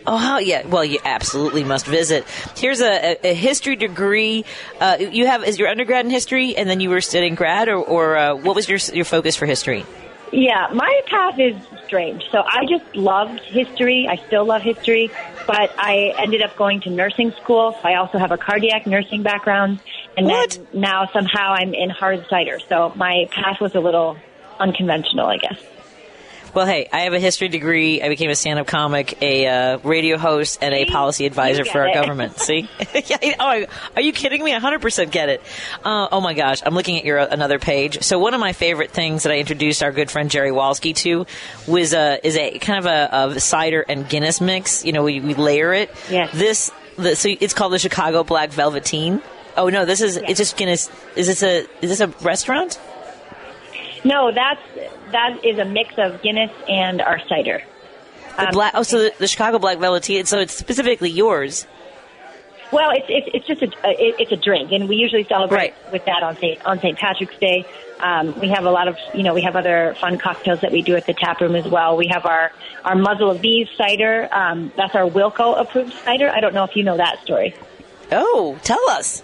Oh, how, yeah. Well, you absolutely must visit. Here's a, a, a history degree. Uh, you have is your undergrad in history, and then you were studying grad, or, or uh, what was your your focus for history? Yeah, my path is strange. So I just loved history. I still love history, but I ended up going to nursing school. I also have a cardiac nursing background, and then now somehow I'm in hard cider. So my path was a little unconventional, I guess. Well, hey, I have a history degree. I became a stand-up comic, a uh, radio host, and a policy advisor for our it. government. See? yeah, oh, are you kidding me? I 100% get it. Uh, oh my gosh, I'm looking at your another page. So one of my favorite things that I introduced our good friend Jerry Walsky to was a is a kind of a, a cider and Guinness mix. You know, we, we layer it. Yes. This the, so it's called the Chicago Black Velveteen. Oh no, this is it's just Guinness. Is this a is this a restaurant? No, that's that is a mix of Guinness and our cider. The black. Oh, so the, the Chicago Black Velveteen. So it's specifically yours. Well, it's it's, it's just a it, it's a drink, and we usually celebrate with that on Saint on St. Patrick's Day. Um, we have a lot of you know we have other fun cocktails that we do at the tap room as well. We have our our muzzle of bees cider. Um, that's our Wilco approved cider. I don't know if you know that story. Oh, tell us.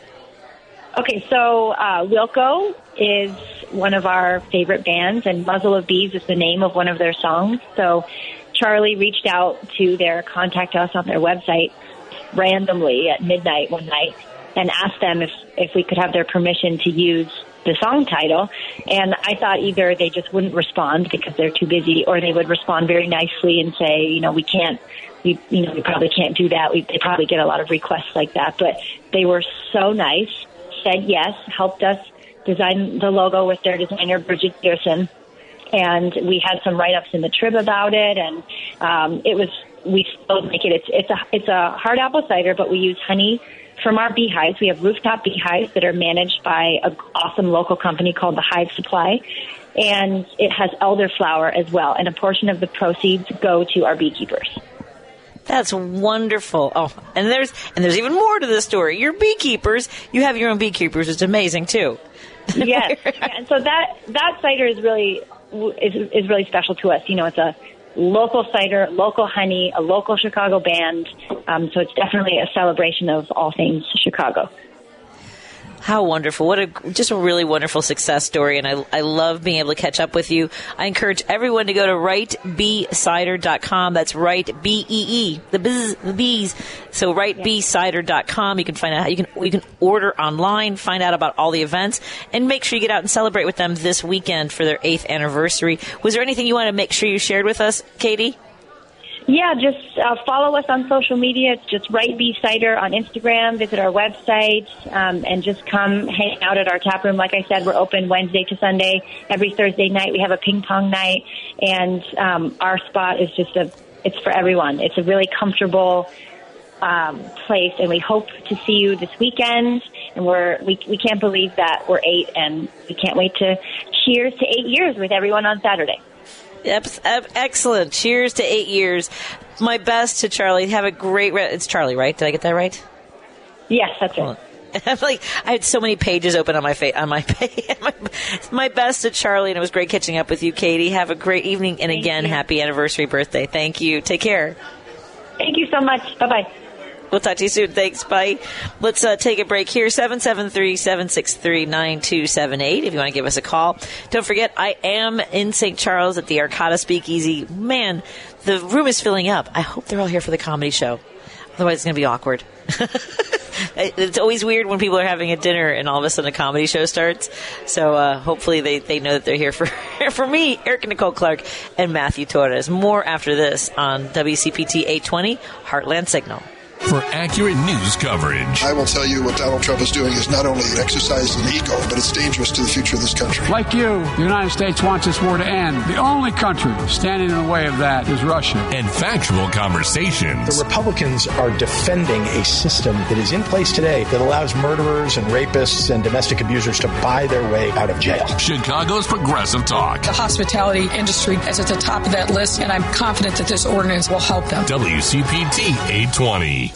Okay, so uh, Wilco is one of our favorite bands, and Muzzle of Bees is the name of one of their songs. So Charlie reached out to their contact us on their website randomly at midnight one night and asked them if, if we could have their permission to use the song title. And I thought either they just wouldn't respond because they're too busy, or they would respond very nicely and say, you know, we can't, we, you know, we probably can't do that. We, they probably get a lot of requests like that. But they were so nice, said yes, helped us design the logo with their designer, Bridget Pearson and we had some write-ups in the Trib about it, and um, it was we still make it. It's it's a it's a hard apple cider, but we use honey from our beehives. We have rooftop beehives that are managed by an awesome local company called the Hive Supply, and it has elderflower as well. And a portion of the proceeds go to our beekeepers. That's wonderful. Oh, and there's and there's even more to the story. Your beekeepers, you have your own beekeepers. It's amazing too. yes, yeah, and so that that cider is really is is really special to us. You know, it's a local cider, local honey, a local Chicago band. Um, so it's definitely a celebration of all things Chicago. How wonderful. What a just a really wonderful success story and I, I love being able to catch up with you. I encourage everyone to go to rightbeecider.com. That's right B E E. The biz, the bees. So rightbeecider.com. You can find out how you can you can order online, find out about all the events and make sure you get out and celebrate with them this weekend for their 8th anniversary. Was there anything you want to make sure you shared with us, Katie? Yeah, just uh, follow us on social media. Just Right Bee Cider on Instagram. Visit our website um, and just come hang out at our tap room. Like I said, we're open Wednesday to Sunday. Every Thursday night we have a ping pong night, and um, our spot is just a. It's for everyone. It's a really comfortable um, place, and we hope to see you this weekend. And we're we we can't believe that we're eight, and we can't wait to cheers to eight years with everyone on Saturday. Yep, uh, excellent. Cheers to eight years. My best to Charlie. Have a great. Re- it's Charlie, right? Did I get that right? Yes, that's right. I'm like I had so many pages open on my fa- on my page. my, my best to Charlie, and it was great catching up with you, Katie. Have a great evening, and again, happy anniversary birthday. Thank you. Take care. Thank you so much. Bye bye. We'll talk to you soon. Thanks. Bye. Let's uh, take a break here. 773-763-9278 if you want to give us a call. Don't forget, I am in St. Charles at the Arcada Speakeasy. Man, the room is filling up. I hope they're all here for the comedy show. Otherwise, it's going to be awkward. it's always weird when people are having a dinner and all of a sudden a comedy show starts. So uh, hopefully they, they know that they're here for for me, Erica Nicole Clark, and Matthew Torres. More after this on WCPT 820 Heartland Signal for accurate news coverage. I will tell you what Donald Trump is doing is not only an exercise in ego, but it's dangerous to the future of this country. Like you, the United States wants this war to end. The only country standing in the way of that is Russia. And factual conversations. The Republicans are defending a system that is in place today that allows murderers and rapists and domestic abusers to buy their way out of jail. Chicago's Progressive Talk. The hospitality industry is at the top of that list, and I'm confident that this ordinance will help them. WCPT 820.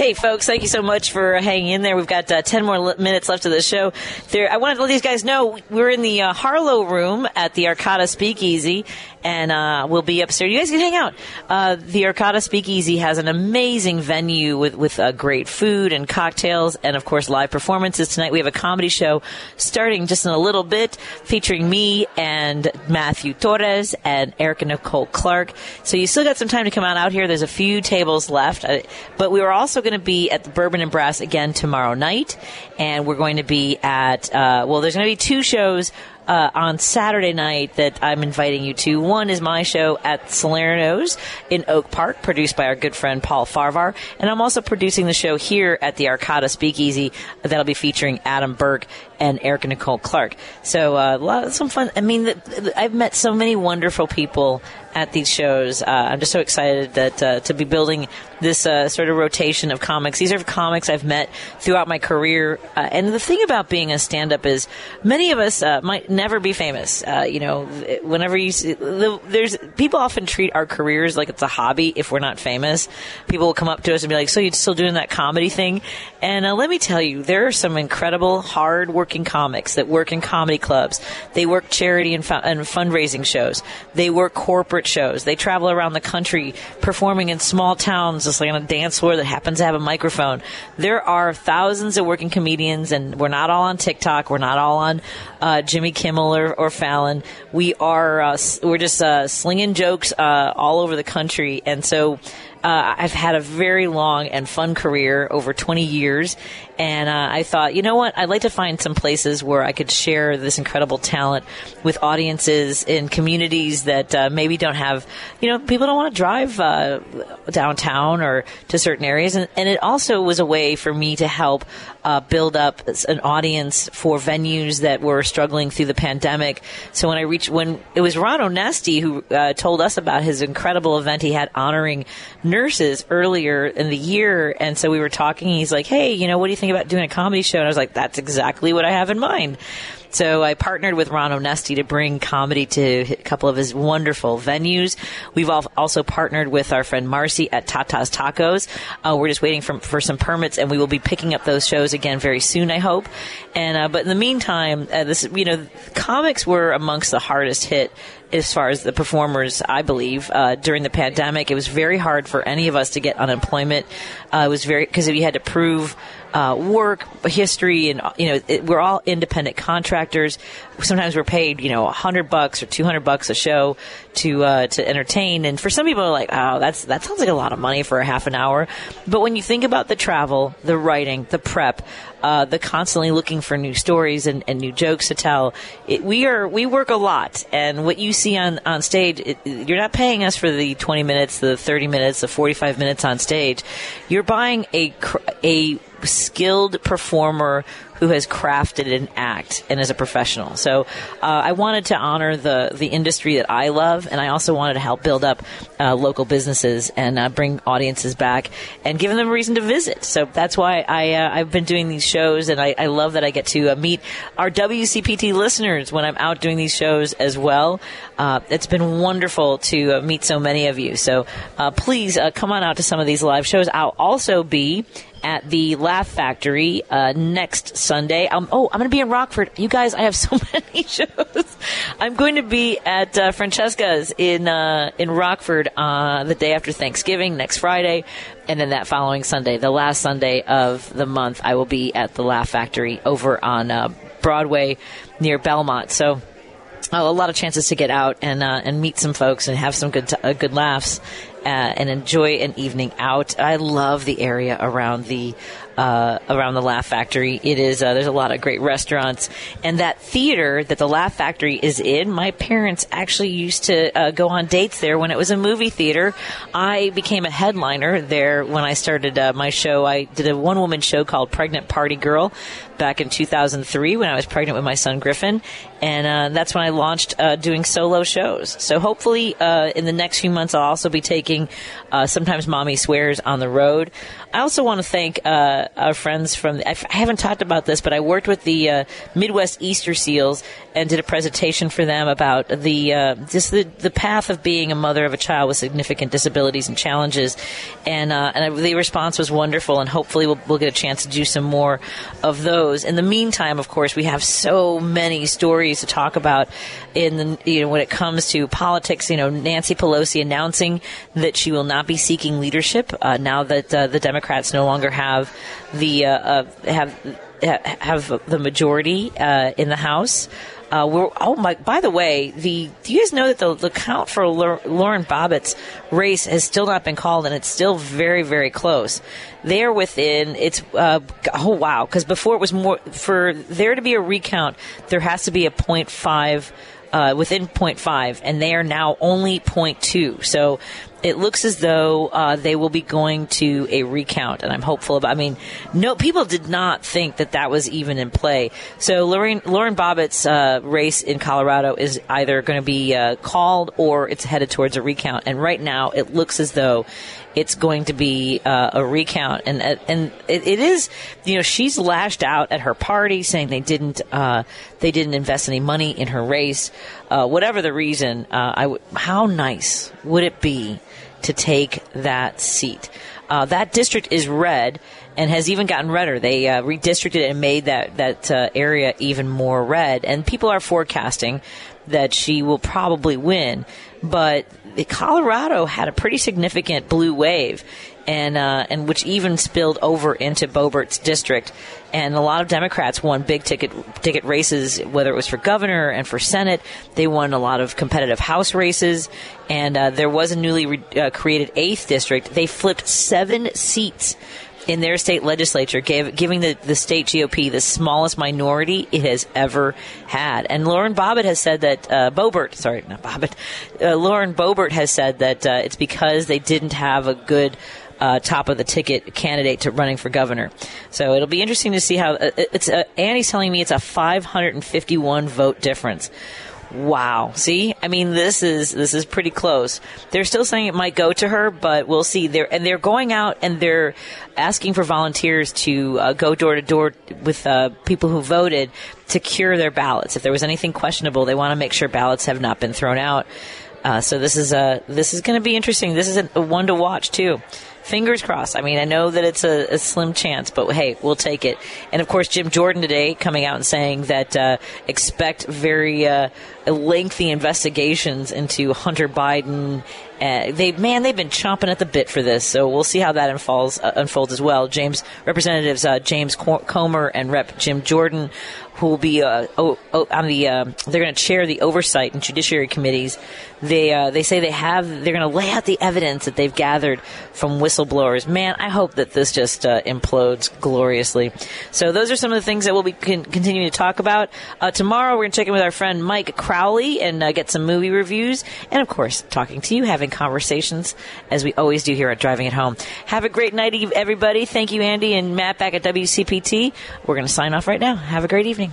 Hey, folks, thank you so much for hanging in there. We've got uh, 10 more minutes left of the show. There, I wanted to let these guys know we're in the uh, Harlow room at the Arcada Speakeasy, and uh, we'll be upstairs. You guys can hang out. Uh, the Arcada Speakeasy has an amazing venue with, with uh, great food and cocktails, and of course, live performances. Tonight we have a comedy show starting just in a little bit featuring me and Matthew Torres and Erica Nicole Clark. So you still got some time to come on out here. There's a few tables left, uh, but we are also going to be at the Bourbon and Brass again tomorrow night, and we're going to be at uh, well, there's going to be two shows. Uh, on Saturday night that I'm inviting you to. One is my show at Salerno's in Oak Park, produced by our good friend Paul Farvar. And I'm also producing the show here at the Arcada Speakeasy that'll be featuring Adam Burke and Erica Nicole Clark. So uh, a lot, some fun. I mean, the, I've met so many wonderful people at these shows. Uh, I'm just so excited that uh, to be building this uh, sort of rotation of comics. These are comics I've met throughout my career. Uh, and the thing about being a stand-up is many of us uh, might never be famous. Uh, you know, whenever you see, the, there's people often treat our careers like it's a hobby. If we're not famous, people will come up to us and be like, "So you're still doing that comedy thing?" And let me tell you, there are some incredible, hard-working comics that work in comedy clubs. They work charity and, and fundraising shows. They work corporate shows. They travel around the country performing in small towns, just like on a dance floor that happens to have a microphone. There are thousands of working comedians, and we're not all on TikTok. We're not all on uh, Jimmy Kimmel or, or, Fallon. We are uh, we're just uh, slinging jokes uh, all over the country, and so. Uh, I've had a very long and fun career over 20 years, and uh, I thought, you know what? I'd like to find some places where I could share this incredible talent with audiences in communities that uh, maybe don't have, you know, people don't want to drive uh, downtown or to certain areas. And, and, it also was a way for me to help uh, build up an audience for venues that were struggling through the pandemic. So when I reached, when it was Ron Onesti who uh, told us about his incredible event he had honoring nurses earlier in the year. And so we were talking. He's like, hey, you know, what do you think? about doing a comedy show, and I was like, that's exactly what I have in mind. So I partnered with Ron Onesti to bring comedy to a couple of his wonderful venues. We've also partnered with our friend Marcy at Tata's Tacos. Uh, we're just waiting for, for some permits, and we will be picking up those shows again very soon, I hope. And uh, but in the meantime, uh, this you know, comics were amongst the hardest hit as far as the performers, I believe, uh, during the pandemic. It was very hard for any of us to get unemployment. Uh, it was very because we had to prove uh, work history, and you know it, we're all independent contractors. Sometimes we're paid, you know, a hundred bucks or two hundred bucks a show to uh, to entertain. And for some people, are like, oh, that's that sounds like a lot of money for a half an hour. But when you think about the travel, the writing, the prep, uh, the constantly looking for new stories and, and new jokes to tell, it, we are we work a lot. And what you see on on stage, it, you're not paying us for the 20 minutes, the 30 minutes, the 45 minutes on stage. You're buying a a skilled performer who has crafted an act and is a professional. So uh, I wanted to honor the the industry that I love, and I also wanted to help build up uh, local businesses and uh, bring audiences back and give them a reason to visit. So that's why I uh, I've been doing these shows, and I, I love that I get to uh, meet our WCPT listeners when I'm out doing these shows as well. Uh, it's been wonderful to meet so many of you. So please come on out to some of these live shows. I'll also be at the Laugh Factory uh, next Sunday. Um, oh, I'm going to be in Rockford. You guys, I have so many shows. I'm going to be at uh, Francesca's in uh, in Rockford uh, the day after Thanksgiving, next Friday, and then that following Sunday, the last Sunday of the month, I will be at the Laugh Factory over on uh, Broadway near Belmont. So. Uh, a lot of chances to get out and and meet some folks and have some good t- good laughs uh, and enjoy an evening out. I love the area around the uh, around the Laugh Factory. It is uh, there's a lot of great restaurants, and that theater that the Laugh Factory is in. My parents actually used to uh, go on dates there when it was a movie theater. I became a headliner there when I started uh, my show. I did a one woman show called Pregnant Party Girl back in 2003 when I was pregnant with my son Griffin, and uh, that's when I launched uh, doing solo shows. So hopefully, uh, in the next few months, I'll also be taking uh, sometimes mommy swears on the road. I also want to thank uh, our friends from. I haven't talked about this, but I worked with the uh, Midwest Easter Seals and did a presentation for them about the uh, just the, the path of being a mother of a child with significant disabilities and challenges, and uh, and the response was wonderful. And hopefully, we'll, we'll get a chance to do some more of those. In the meantime, of course, we have so many stories to talk about in the you know when it comes to politics. You know, Nancy Pelosi announcing that she will not be seeking leadership uh, now that uh, the Democrats Democrats no longer have the uh, uh, have have the majority uh, in the House. Uh, we're, oh my! By the way, the do you guys know that the, the count for Lauren Bobbitt's race has still not been called, and it's still very, very close. They're within. It's uh, oh wow! Because before it was more for there to be a recount, there has to be a 0.5 uh, within 0.5, and they are now only 0.2. So it looks as though uh, they will be going to a recount, and I'm hopeful about. I mean, no people did not think that that was even in play. So Lauren, Lauren Bobbitt's uh, race in Colorado is either going to be uh, called or it's headed towards a recount. And right now, it looks as though it's going to be uh, a recount, and uh, and it, it is. You know, she's lashed out at her party, saying they didn't uh, they didn't invest any money in her race. Uh, whatever the reason, uh, I w- how nice would it be to take that seat? Uh, that district is red and has even gotten redder. They uh, redistricted and made that that uh, area even more red. And people are forecasting that she will probably win. But Colorado had a pretty significant blue wave, and uh, and which even spilled over into Boebert's district. And a lot of Democrats won big ticket ticket races, whether it was for governor and for Senate. They won a lot of competitive House races, and uh, there was a newly re- uh, created eighth district. They flipped seven seats in their state legislature, gave, giving the, the state GOP the smallest minority it has ever had. And Lauren Bobbitt has said that, uh, Boebert, sorry, not Bobbitt, uh, Lauren Boebert has said that uh, it's because they didn't have a good uh, top of the ticket candidate to running for governor. So it'll be interesting to see how uh, it's. Uh, Annie's telling me it's a 551 vote difference. Wow. See, I mean, this is this is pretty close. They're still saying it might go to her, but we'll see. They're and they're going out and they're asking for volunteers to uh, go door to door with uh, people who voted to cure their ballots. If there was anything questionable, they want to make sure ballots have not been thrown out. Uh, so this is a this is going to be interesting. This is a, a one to watch too fingers crossed. I mean, I know that it's a, a, slim chance, but hey, we'll take it. And of course, Jim Jordan today coming out and saying that uh, expect very uh, lengthy investigations into Hunter Biden. Uh, they man, they've been chomping at the bit for this, so we'll see how that unfolds uh, unfolds as well. James Representatives uh, James Comer and Rep Jim Jordan who will be uh, on the uh, they're going to chair the oversight and judiciary committees. They uh, they say they have they're going to lay out the evidence that they've gathered from whistleblowers. Man, I hope that this just uh, implodes gloriously. So those are some of the things that we'll be con- continuing to talk about uh, tomorrow. We're going to check in with our friend Mike Crowley and uh, get some movie reviews, and of course, talking to you, having conversations as we always do here at Driving It Home. Have a great night, everybody. Thank you, Andy and Matt, back at WCPT. We're going to sign off right now. Have a great evening.